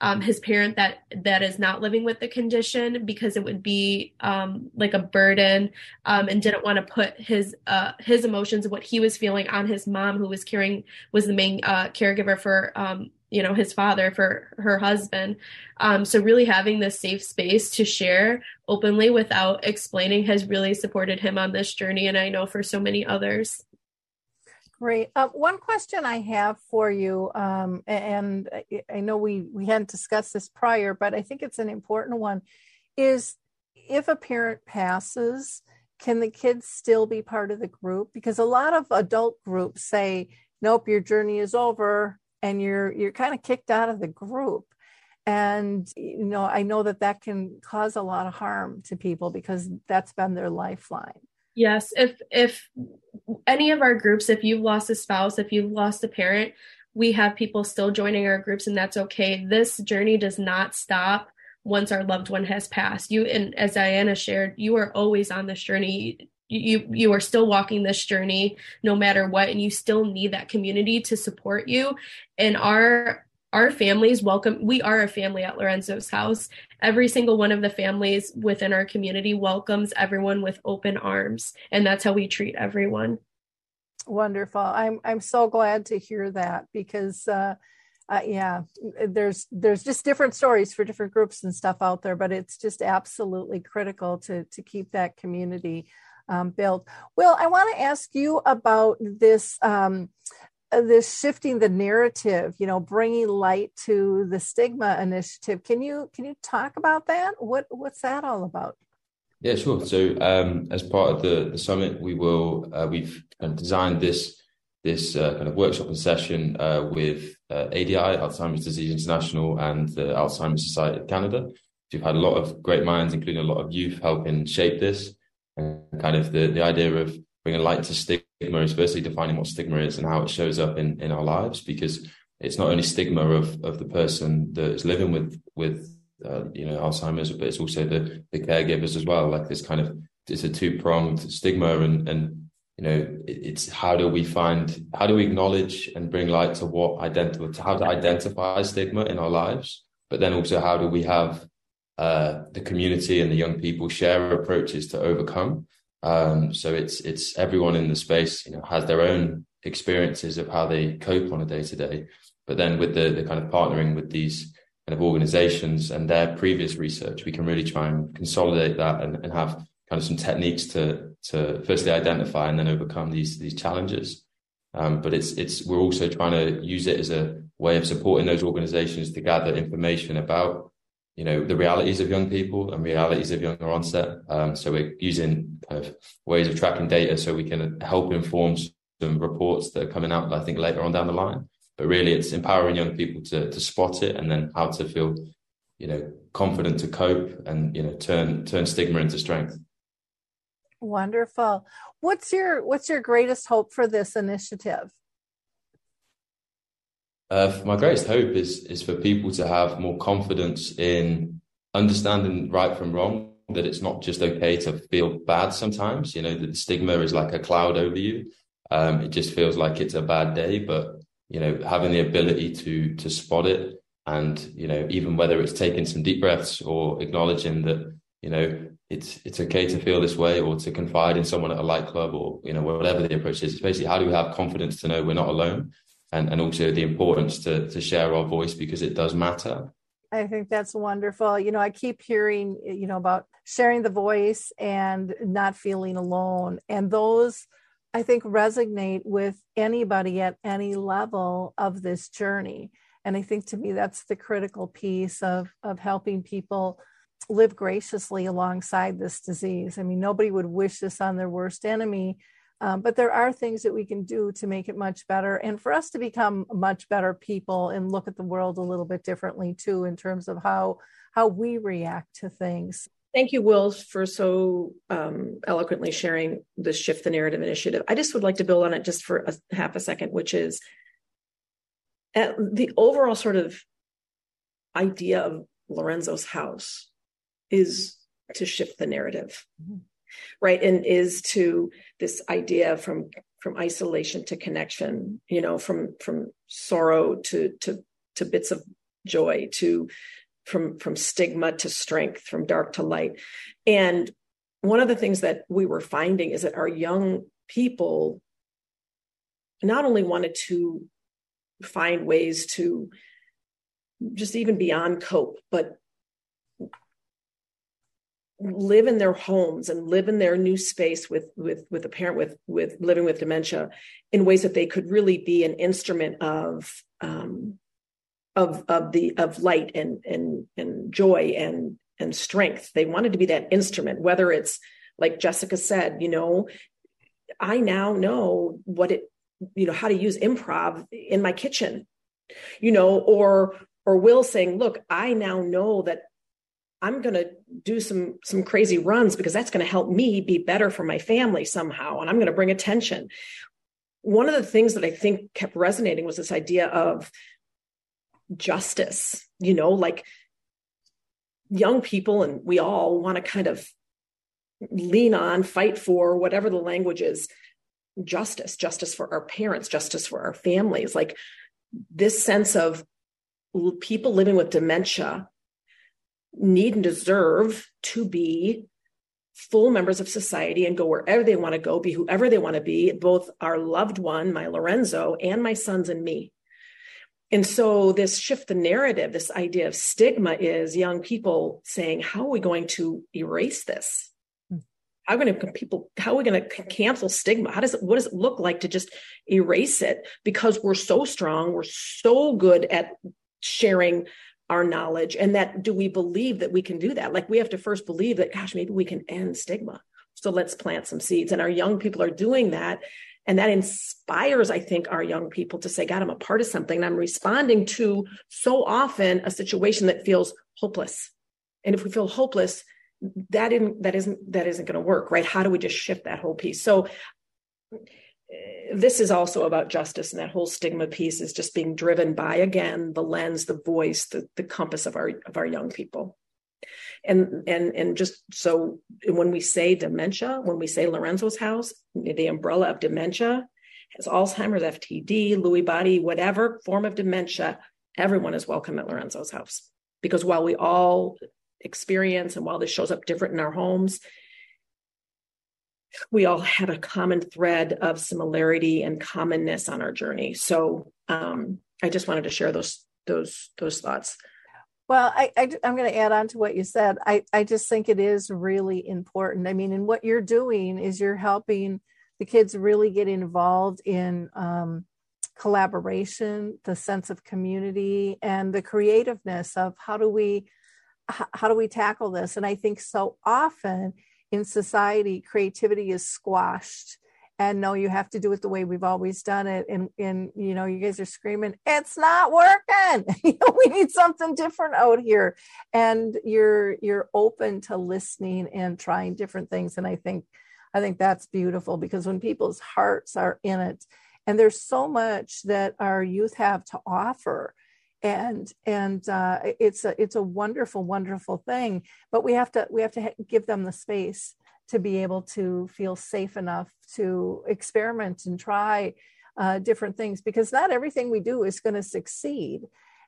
um, his parent that that is not living with the condition because it would be um, like a burden um, and didn't want to put his uh, his emotions what he was feeling on his mom who was caring was the main uh, caregiver for um, you know his father for her husband um, so really having this safe space to share openly without explaining has really supported him on this journey and i know for so many others Great. Uh, one question I have for you, um, and I know we we hadn't discussed this prior, but I think it's an important one, is if a parent passes, can the kids still be part of the group? Because a lot of adult groups say, "Nope, your journey is over and you're you're kind of kicked out of the group. And you know i know that that can cause a lot of harm to people because that's been their lifeline. Yes. If if any of our groups if you've lost a spouse if you've lost a parent we have people still joining our groups and that's okay. This journey does not stop once our loved one has passed. You and as diana shared you are always on this journey you you are still walking this journey no matter what and you still need that community to support you. And our our families welcome we are a family at lorenzo's house. Every single one of the families within our community welcomes everyone with open arms and that's how we treat everyone. Wonderful. I'm i'm so glad to hear that because uh, uh, yeah there's there's just different stories for different groups and stuff out there but it's just absolutely critical to to keep that community um, built. Will, I want to ask you about this. Um, uh, this shifting the narrative you know bringing light to the stigma initiative. Can you can you talk about that? What what's that all about? Yeah sure. So um, as part of the the summit we will uh, we've kind of designed this this uh, kind of workshop and session uh, with uh, ADI Alzheimer's Disease International and the Alzheimer's Society of Canada. We've had a lot of great minds including a lot of youth helping shape this and kind of the, the idea of bringing light to stigma is firstly defining what stigma is and how it shows up in, in our lives because it's not only stigma of, of the person that is living with with uh, you know Alzheimer's, but it's also the the caregivers as well. Like this kind of it's a two pronged stigma, and and you know it, it's how do we find how do we acknowledge and bring light to what identify how to identify stigma in our lives, but then also how do we have uh, the community and the young people share approaches to overcome Um, so it's it's everyone in the space, you know, has their own experiences of how they cope on a day to day. But then with the the kind of partnering with these kind of organizations and their previous research, we can really try and consolidate that and, and have kind of some techniques to to firstly identify and then overcome these these challenges. Um, but it's it's we're also trying to use it as a way of supporting those organizations to gather information about you know the realities of young people and realities of younger onset. Um, so we're using kind of ways of tracking data so we can help inform some reports that are coming out. I think later on down the line. But really, it's empowering young people to to spot it and then how to feel, you know, confident to cope and you know turn turn stigma into strength. Wonderful. What's your what's your greatest hope for this initiative? Uh, my greatest hope is is for people to have more confidence in understanding right from wrong. That it's not just okay to feel bad sometimes. You know the stigma is like a cloud over you. Um, it just feels like it's a bad day, but you know having the ability to to spot it and you know even whether it's taking some deep breaths or acknowledging that you know it's it's okay to feel this way or to confide in someone at a light club or you know whatever the approach is it's basically how do we have confidence to know we're not alone and and also the importance to to share our voice because it does matter I think that's wonderful. You know, I keep hearing, you know, about sharing the voice and not feeling alone. And those, I think, resonate with anybody at any level of this journey. And I think to me, that's the critical piece of, of helping people live graciously alongside this disease. I mean, nobody would wish this on their worst enemy, um, but there are things that we can do to make it much better and for us to become much better people and look at the world a little bit differently too in terms of how how we react to things. Thank you, Will, for so um, eloquently sharing the Shift the Narrative initiative. I just would like to build on it just for a half a second, which is the overall sort of idea of Lorenzo's house is to shift the narrative mm-hmm. Right and is to this idea from from isolation to connection you know from from sorrow to to to bits of joy to from from stigma to strength from dark to light. And one of the things that we were finding is that our young people not only wanted to find ways to just even beyond cope but live in their homes and live in their new space with with with a parent with with living with dementia in ways that they could really be an instrument of um of of the of light and and and joy and and strength. They wanted to be that instrument whether it's like jessica said you know i now know what it you know how to use improv in my kitchen you know or or will saying look i now know that I'm going to do some some crazy runs because that's going to help me be better for my family somehow and I'm going to bring attention. One of the things that I think kept resonating was this idea of justice, you know, like young people and we all want to kind of lean on, fight for whatever the language is, justice, justice for our parents, justice for our families, like this sense of people living with dementia need and deserve to be full members of society and go wherever they want to go, be whoever they want to be, both our loved one, my Lorenzo, and my sons and me. And so this shift the narrative, this idea of stigma is young people saying, how are we going to erase this? Hmm. How are going to people, how are we going to cancel stigma? How does it, what does it look like to just erase it? Because we're so strong, we're so good at sharing our knowledge and that do we believe that we can do that? Like we have to first believe that gosh maybe we can end stigma. So let's plant some seeds. And our young people are doing that. And that inspires i think our young people to say god i'm a part of something. And i'm responding to so often a situation that feels hopeless. And if we feel hopeless that isn't that isn't that isn't going to work right? How do we just shift that whole piece? So this is also about justice and that whole stigma piece is just being driven by again the lens the voice the, the compass of our of our young people. And and and just so when we say dementia when we say lorenzo's house the umbrella of dementia has alzheimer's ftd lewy body whatever form of dementia everyone is welcome at lorenzo's house. Because while we all experience and while this shows up different in our homes we all had a common thread of similarity and commonness on our journey. So um, I just wanted to share those those those thoughts. Well, I, I am going to add on to what you said. I I just think it is really important. I mean, and what you're doing is you're helping the kids really get involved in um, collaboration, the sense of community, and the creativeness of how do we how do we tackle this? And I think so often in society, creativity is squashed. And no, you have to do it the way we've always done it. And and you know, you guys are screaming, it's not working. we need something different out here. And you're you're open to listening and trying different things. And I think I think that's beautiful because when people's hearts are in it, and there's so much that our youth have to offer and and uh, it's a it's a wonderful wonderful thing but we have to we have to give them the space to be able to feel safe enough to experiment and try uh, different things because not everything we do is going to succeed.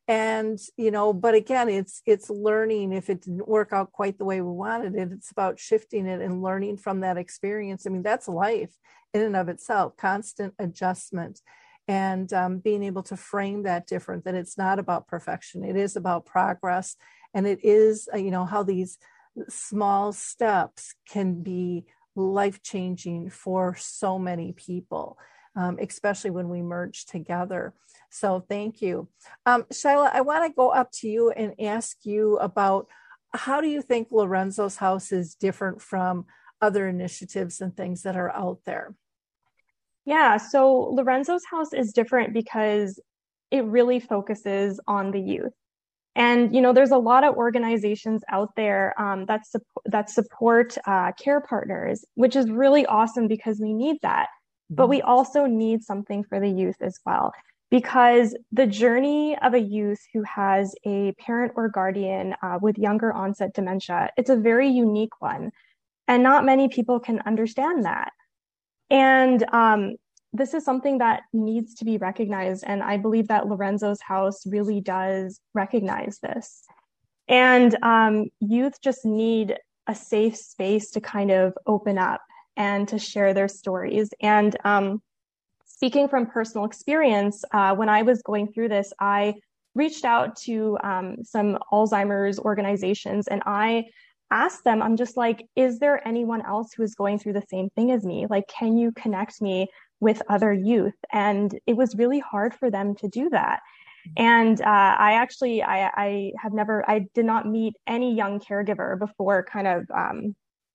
And you know but again it's it's learning. If it didn't work out quite the way we wanted it it's about shifting it and learning from that experience. I mean that's life in and of itself constant adjustment and um, being able to frame that different that it's not about perfection it is about progress and it is uh, you know how these small steps can be life changing for so many people um, especially when we merge together so thank you. Um, Shylah, I want to go up to you and ask you about how do you think Lorenzo's house is different from other initiatives and things that are out there? Yeah, so Lorenzo's house is different because it really focuses on the youth. And you know, there's a lot of organizations out there um, that su- that support uh, care partners, which is really awesome because we need that. But we mm-hmm. also need something for the youth as well because the journey of a youth who has a parent or guardian uh, with younger onset dementia it's a very unique one and not many people can understand that and um, this is something that needs to be recognized and i believe that lorenzo's house really does recognize this. And um, youth just need a safe space to kind of open up and to share their stories. And um, speaking from personal experience, uh, when I was going through this, I reached out to um, some Alzheimer's organizations and I asked them, I'm just like, is there anyone else who is going through the same thing as me? Like, can you connect me with other youth? And it was really hard for them to do that. And uh, I actually, I, I, have never, I did not meet any young caregiver before kind of um,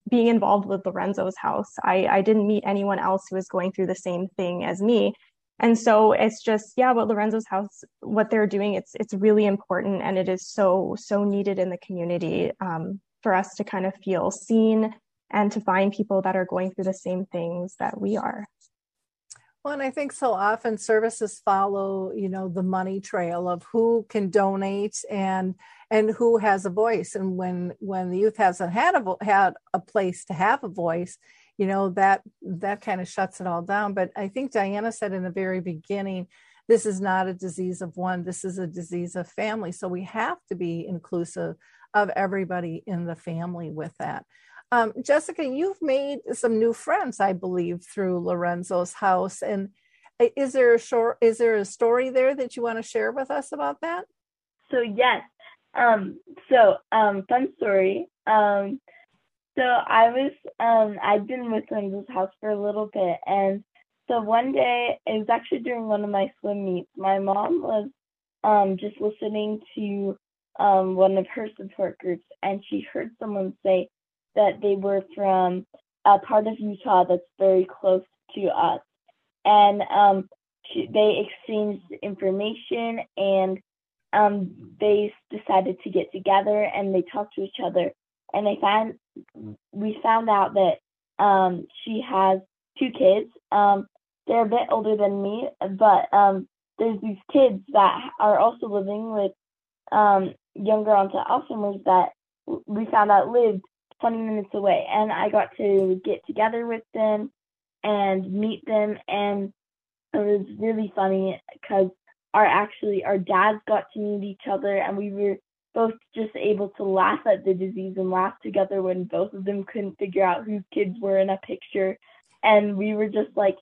being involved with Lorenzo's house. I, I didn't meet anyone else who was going through the same thing as me. And so it's just, yeah, what Lorenzo's house, what they're doing, it's it's really important and it is so, so needed in the community um, for us to kind of feel seen and to find people that are going through the same things that we are. Well, and I think so often services follow, you know, the money trail of who can donate and and who has a voice. And when when the youth hasn't had a had a place to have a voice, you know that that kind of shuts it all down. But I think Diana said in the very beginning, this is not a disease of one. This is a disease of family. So we have to be inclusive of everybody in the family with that. Um, Jessica, you've made some new friends, I believe, through Lorenzo's house. And is there a short, is there a story there that you want to share with us about that? So yes. Um, so um, fun story. Um, so I was um, I'd been with Lorenzo's house for a little bit, and so one day it was actually during one of my swim meets. My mom was um, just listening to um, one of her support groups, and she heard someone say that they were from a part of Utah that's very close to us. And um, they exchanged information and um, they decided to get together and they talked to each other. And they found we found out that um, she has two kids. Um, they're a bit older than me, but um, there's these kids that are also living with um, younger onset Alzheimer's that we found out lived 20 minutes away. And I got to get together with them and meet them. And it was really funny because our actually our dads got to meet each other and we were both just able to laugh at the disease and laugh together when both of them couldn't figure out whose kids were in a picture. And we were just like,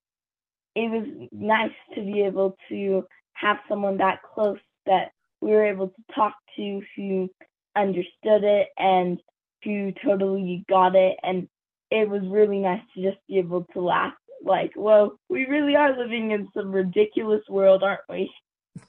it was nice to be able to have someone that close that we were able to talk to who understood it and who totally got it. And it was really nice to just be able to laugh like, whoa, we really are living in some ridiculous world, aren't we?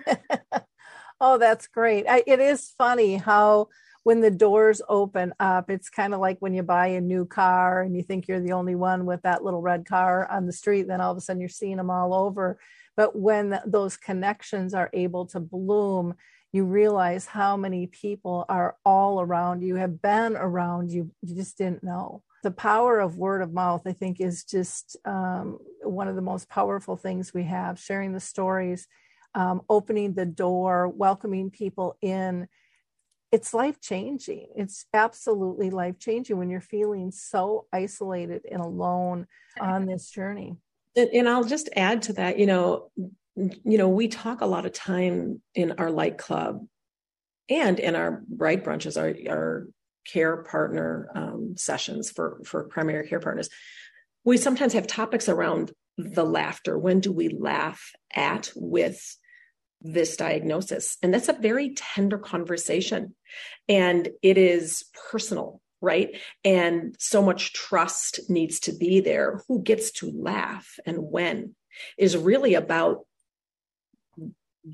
oh, that's great. I, it is funny how when the doors open up, it's kind of like when you buy a new car and you think you're the only one with that little red car on the street, then all of a sudden you're seeing them all over. But when those connections are able to bloom, you realize how many people are all around you, have been around you, you just didn't know. The power of word of mouth, I think, is just um, one of the most powerful things we have. Sharing the stories, um, opening the door, welcoming people in. It's life changing. It's absolutely life changing when you're feeling so isolated and alone on this journey. And, and I'll just add to that, you know, you know, we talk a lot of time in our light club and in our bright brunches, our, our care partner um, sessions for, for primary care partners. We sometimes have topics around the laughter. When do we laugh at with this diagnosis? And that's a very tender conversation. And it is personal, right? And so much trust needs to be there. Who gets to laugh and when is really about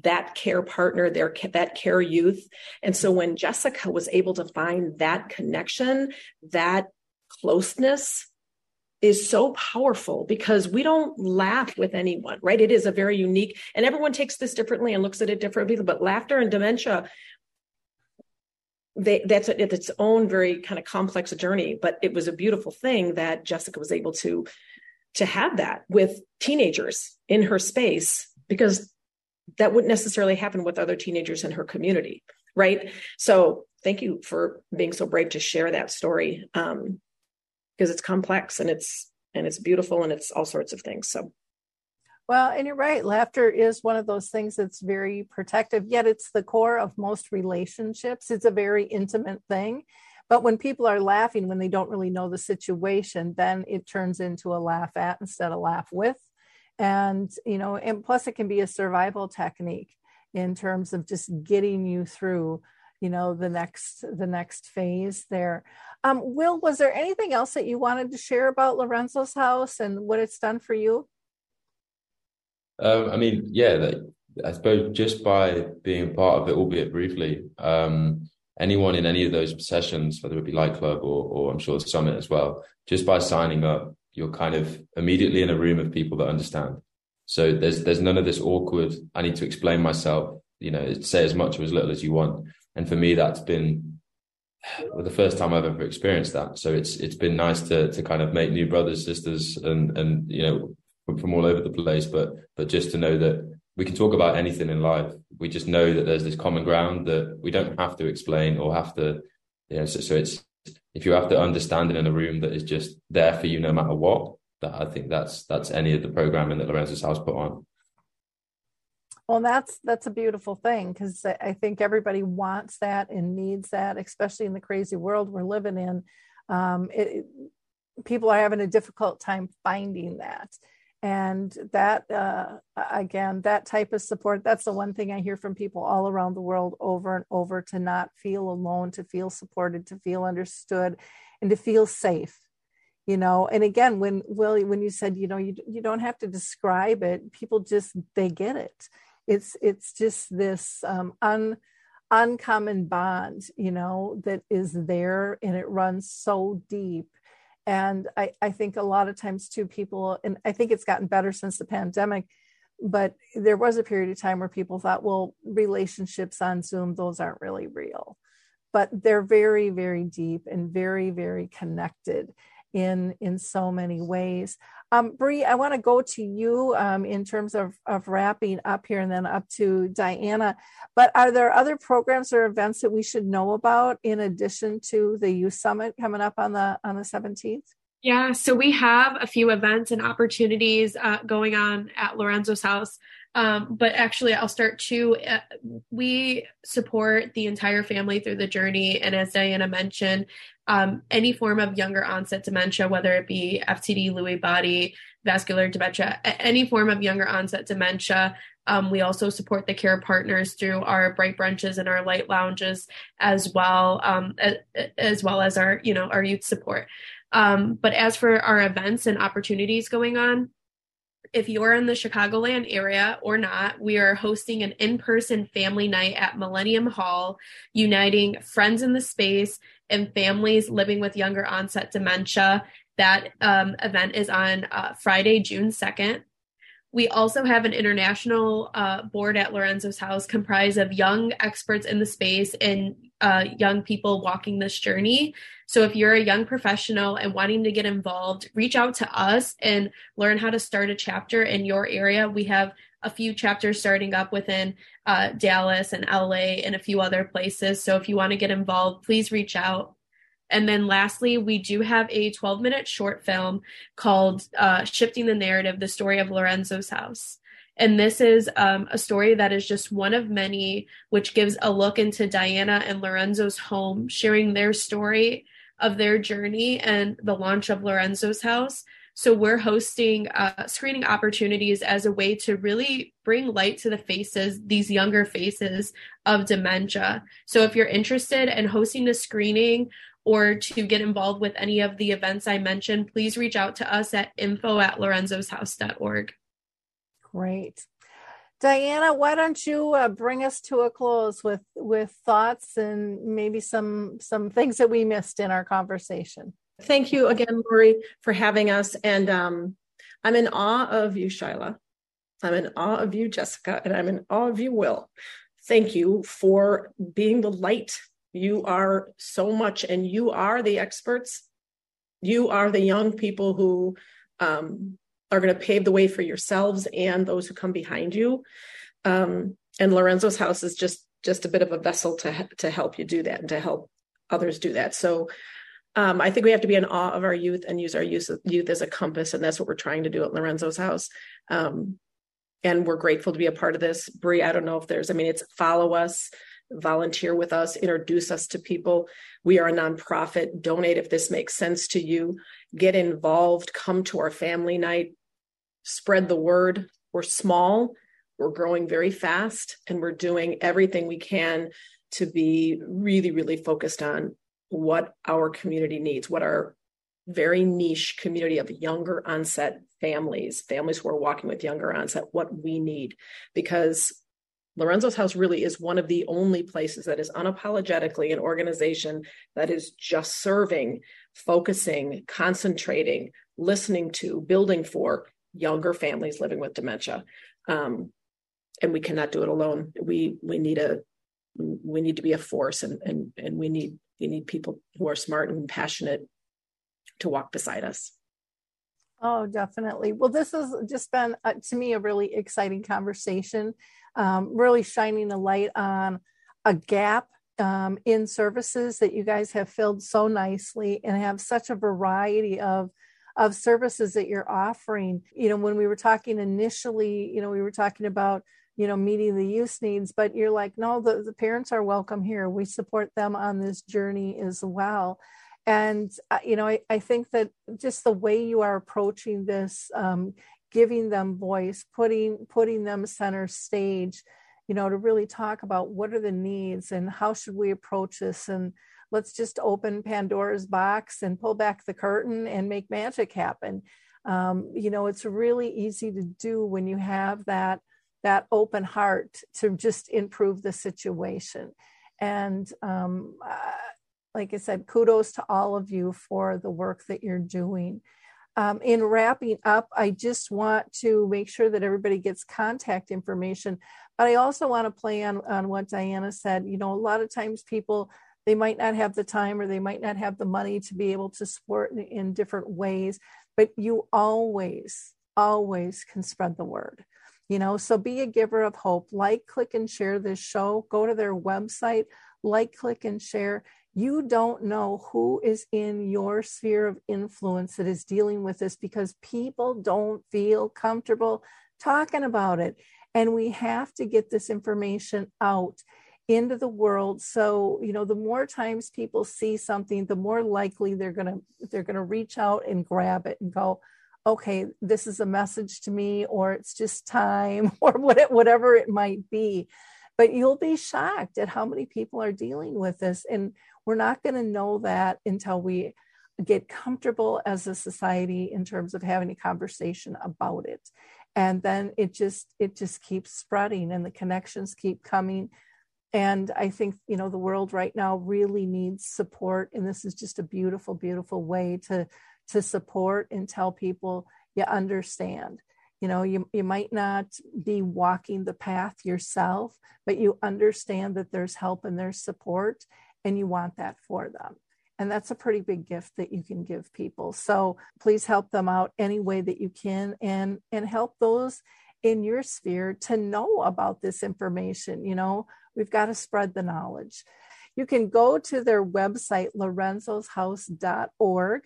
that care partner, their that care youth. And so when Jessica was able to find that connection, that closeness is so powerful because we don't laugh with anyone, right? It is a very unique, and everyone takes this differently and looks at it differently. But laughter and dementia, they, that's a, it's its own very kind of complex journey. But it was a beautiful thing that Jessica was able to to have that with teenagers in her space because that wouldn't necessarily happen with other teenagers in her community right so thank you for being so brave to share that story um because it's complex and it's and it's beautiful and it's all sorts of things so well, and you're right. Laughter is one of those things that's very protective, yet it's the core of most relationships. It's a very intimate thing. But when people are laughing when they don't really know the situation, then it turns into a laugh at instead of laugh with and you know and plus it can be a survival technique in terms of just getting you through you know the next the next phase there. Um, will was there anything else that you wanted to share about lorenzo's house and what it's done for you? Um, i mean yeah that, i suppose just by being part of it albeit briefly um, anyone in any of those sessions whether it be light club or, or i'm sure summit as well just by signing up you're kind of immediately in a room of people that understand. So there's there's none of this awkward. I need to explain myself. You know, say as much or as little as you want. And for me, that's been well, the first time I've ever experienced that. So it's it's been nice to to kind of make new brothers, sisters, and and you know from, all over the place. But but just to know that we can talk about anything in life. We just know that there's this common ground that we don't have to explain or have to. You know, so, so it's if you have to understand it in a room that is just there for you no matter what, that I think that's that's any of the programming that Lorenzo's House put on. Well, that's that's a beautiful thing because I think everybody wants that and needs that, especially in the crazy world we're living in. Um, it, people are having a difficult time finding that and that uh, again that type of support that's the one thing i hear from people all around the world over and over to not feel alone to feel supported to feel understood and to feel safe you know? And again when willie when you said you know you, you don't have to describe it people just they get it. It's it's just this um, un uncommon bond you know that is there and it runs so deep and I, I think a lot of times too people and i think it's gotten better since the pandemic but there was a period of time where people thought well relationships on zoom those aren't really real. But they're very very deep and very very connected in in so many ways um, Bree, I want to go to you um, in terms of, of wrapping up here and then up to Diana. But are there other programs or events that we should know about in addition to the Youth Summit coming up on the on the 17th? Yeah, so we have a few events and opportunities uh, going on at Lorenzo's house. Um, but actually, I'll start too. Uh, we support the entire family through the journey. And as Diana mentioned, um, any form of younger onset dementia, whether it be FTD, Lewy body, vascular dementia, any form of younger onset dementia. Um, we also support the care partners through our bright brunches and our light lounges as well, um, as well as our, you know, our youth support. Um, but as for our events and opportunities going on, if you're in the Chicagoland area or not, we are hosting an in person family night at Millennium Hall, uniting friends in the space and families living with younger onset dementia. That um, event is on uh, Friday, June 2nd. We also have an international uh, board at Lorenzo's house comprised of young experts in the space and uh, young people walking this journey. So if you're a young professional and wanting to get involved, reach out to us and learn how to start a chapter in your area. We have a few chapters starting up within uh, Dallas and LA and a few other places. So if you want to get involved, please reach out. And then lastly, we do have a 12 minute short film called uh, Shifting the Narrative The Story of Lorenzo's House. And this is um, a story that is just one of many, which gives a look into Diana and Lorenzo's home, sharing their story of their journey and the launch of Lorenzo's house. So we're hosting uh, screening opportunities as a way to really bring light to the faces, these younger faces of dementia. So if you're interested in hosting a screening or to get involved with any of the events I mentioned, please reach out to us at info at lorenzoshouse.org. Great. Diana, why don't you uh, bring us to a close with with thoughts and maybe some some things that we missed in our conversation. Thank you again, Lori, for having us. And um, I'm in awe of you, Shylah. I'm in awe of you, Jessica, and I'm in awe of you, Will. Thank you for being the light. You are so much, and you are the experts. You are the young people who um, are going to pave the way for yourselves and those who come behind you. Um, and Lorenzo's house is just just a bit of a vessel to to help you do that and to help others do that. So um, I think we have to be in awe of our youth and use our youth, youth as a compass, and that's what we're trying to do at Lorenzo's house. Um, and we're grateful to be a part of this. Bree, I don't know if there's, I mean, it's follow us, volunteer with us, introduce us to people. We are a nonprofit. Donate if this makes sense to you. Get involved. Come to our family night spread the word. We're small, we're growing very fast, and we're doing everything we can to be really, really focused on what our community needs, what our very niche community of younger onset families, families who are walking with younger onset, what we need. Because Lorenzo's House really is one of the only places that is unapologetically an organization that is just serving, focusing, concentrating, listening to, building for younger families living with dementia. Um, and we cannot do it alone. We we need a we need to be a force and and and we need we need people who are smart and passionate to walk beside us. Oh, definitely. Well, this has just been uh, to me a really exciting conversation, um, really shining a light on a gap um, in services that you guys have filled so nicely and have such a variety of of services that you're offering. You know, when we were talking initially, you know, we were talking about you know meeting the youth needs but you're like no the, the parents are welcome here we support them on this journey as well and uh, you know I, I think that just the way you are approaching this um, giving them voice putting putting them center stage you know to really talk about what are the needs and how should we approach this and let's just open Pandora's box and pull back the curtain and make magic happen. Um, you know, it's really easy to do when you have that that open heart to just improve the situation. And um, uh, like I said, kudos to all of you for the work that you're doing. Um, in wrapping up, I just want to make sure that everybody gets contact information, but I also want to play on, on what Diana said. You know, a lot of times people they might not have the time or they might not have the money to be able to support in, in different ways, but you always, always can spread the word. You know, so be a giver of hope. Like, click, and share this show. Go to their website, like, click, and share. You don't know who is in your sphere of influence that is dealing with this because people don't feel comfortable talking about it And we have to get this information out into the world so you know the more times people see something the more likely they're going to they're going to reach out and grab it and go okay this is a message to me or it's just time or whatever it might be. But you'll be shocked at how many people are dealing with this and we're not going to know that until we get comfortable as a society in terms of having a conversation about it. And then it just it just keeps spreading and the connections keep coming. And i think you know the world right now really needs support and this is just a beautiful beautiful way to to support and tell people you understand. You know you, you might not be walking the path yourself but you understand that there's help and there's support and you want that for them. And that's a pretty big gift that you can give people. So please help them out any way that you can and and help those in your sphere to know about this information. You know we've got to spread the knowledge. You can go to their website lorenzoshouse.org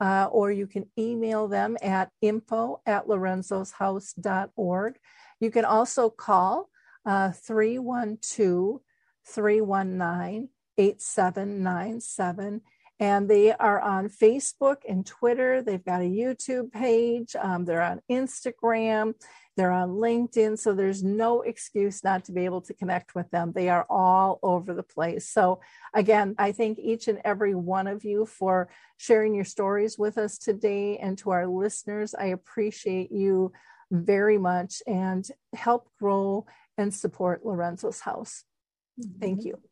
uh, or you can email them at info at lorenzoshouse.org. You can also call uh, 312 319 8797. And they are on Facebook and Twitter. They've got a YouTube page. Um, they're on Instagram. They're on LinkedIn. So there's no excuse not to be able to connect with them. They are all over the place. So, again, I thank each and every one of you for sharing your stories with us today. And to our listeners, I appreciate you very much and help grow and support Lorenzo's House. Thank mm-hmm. you.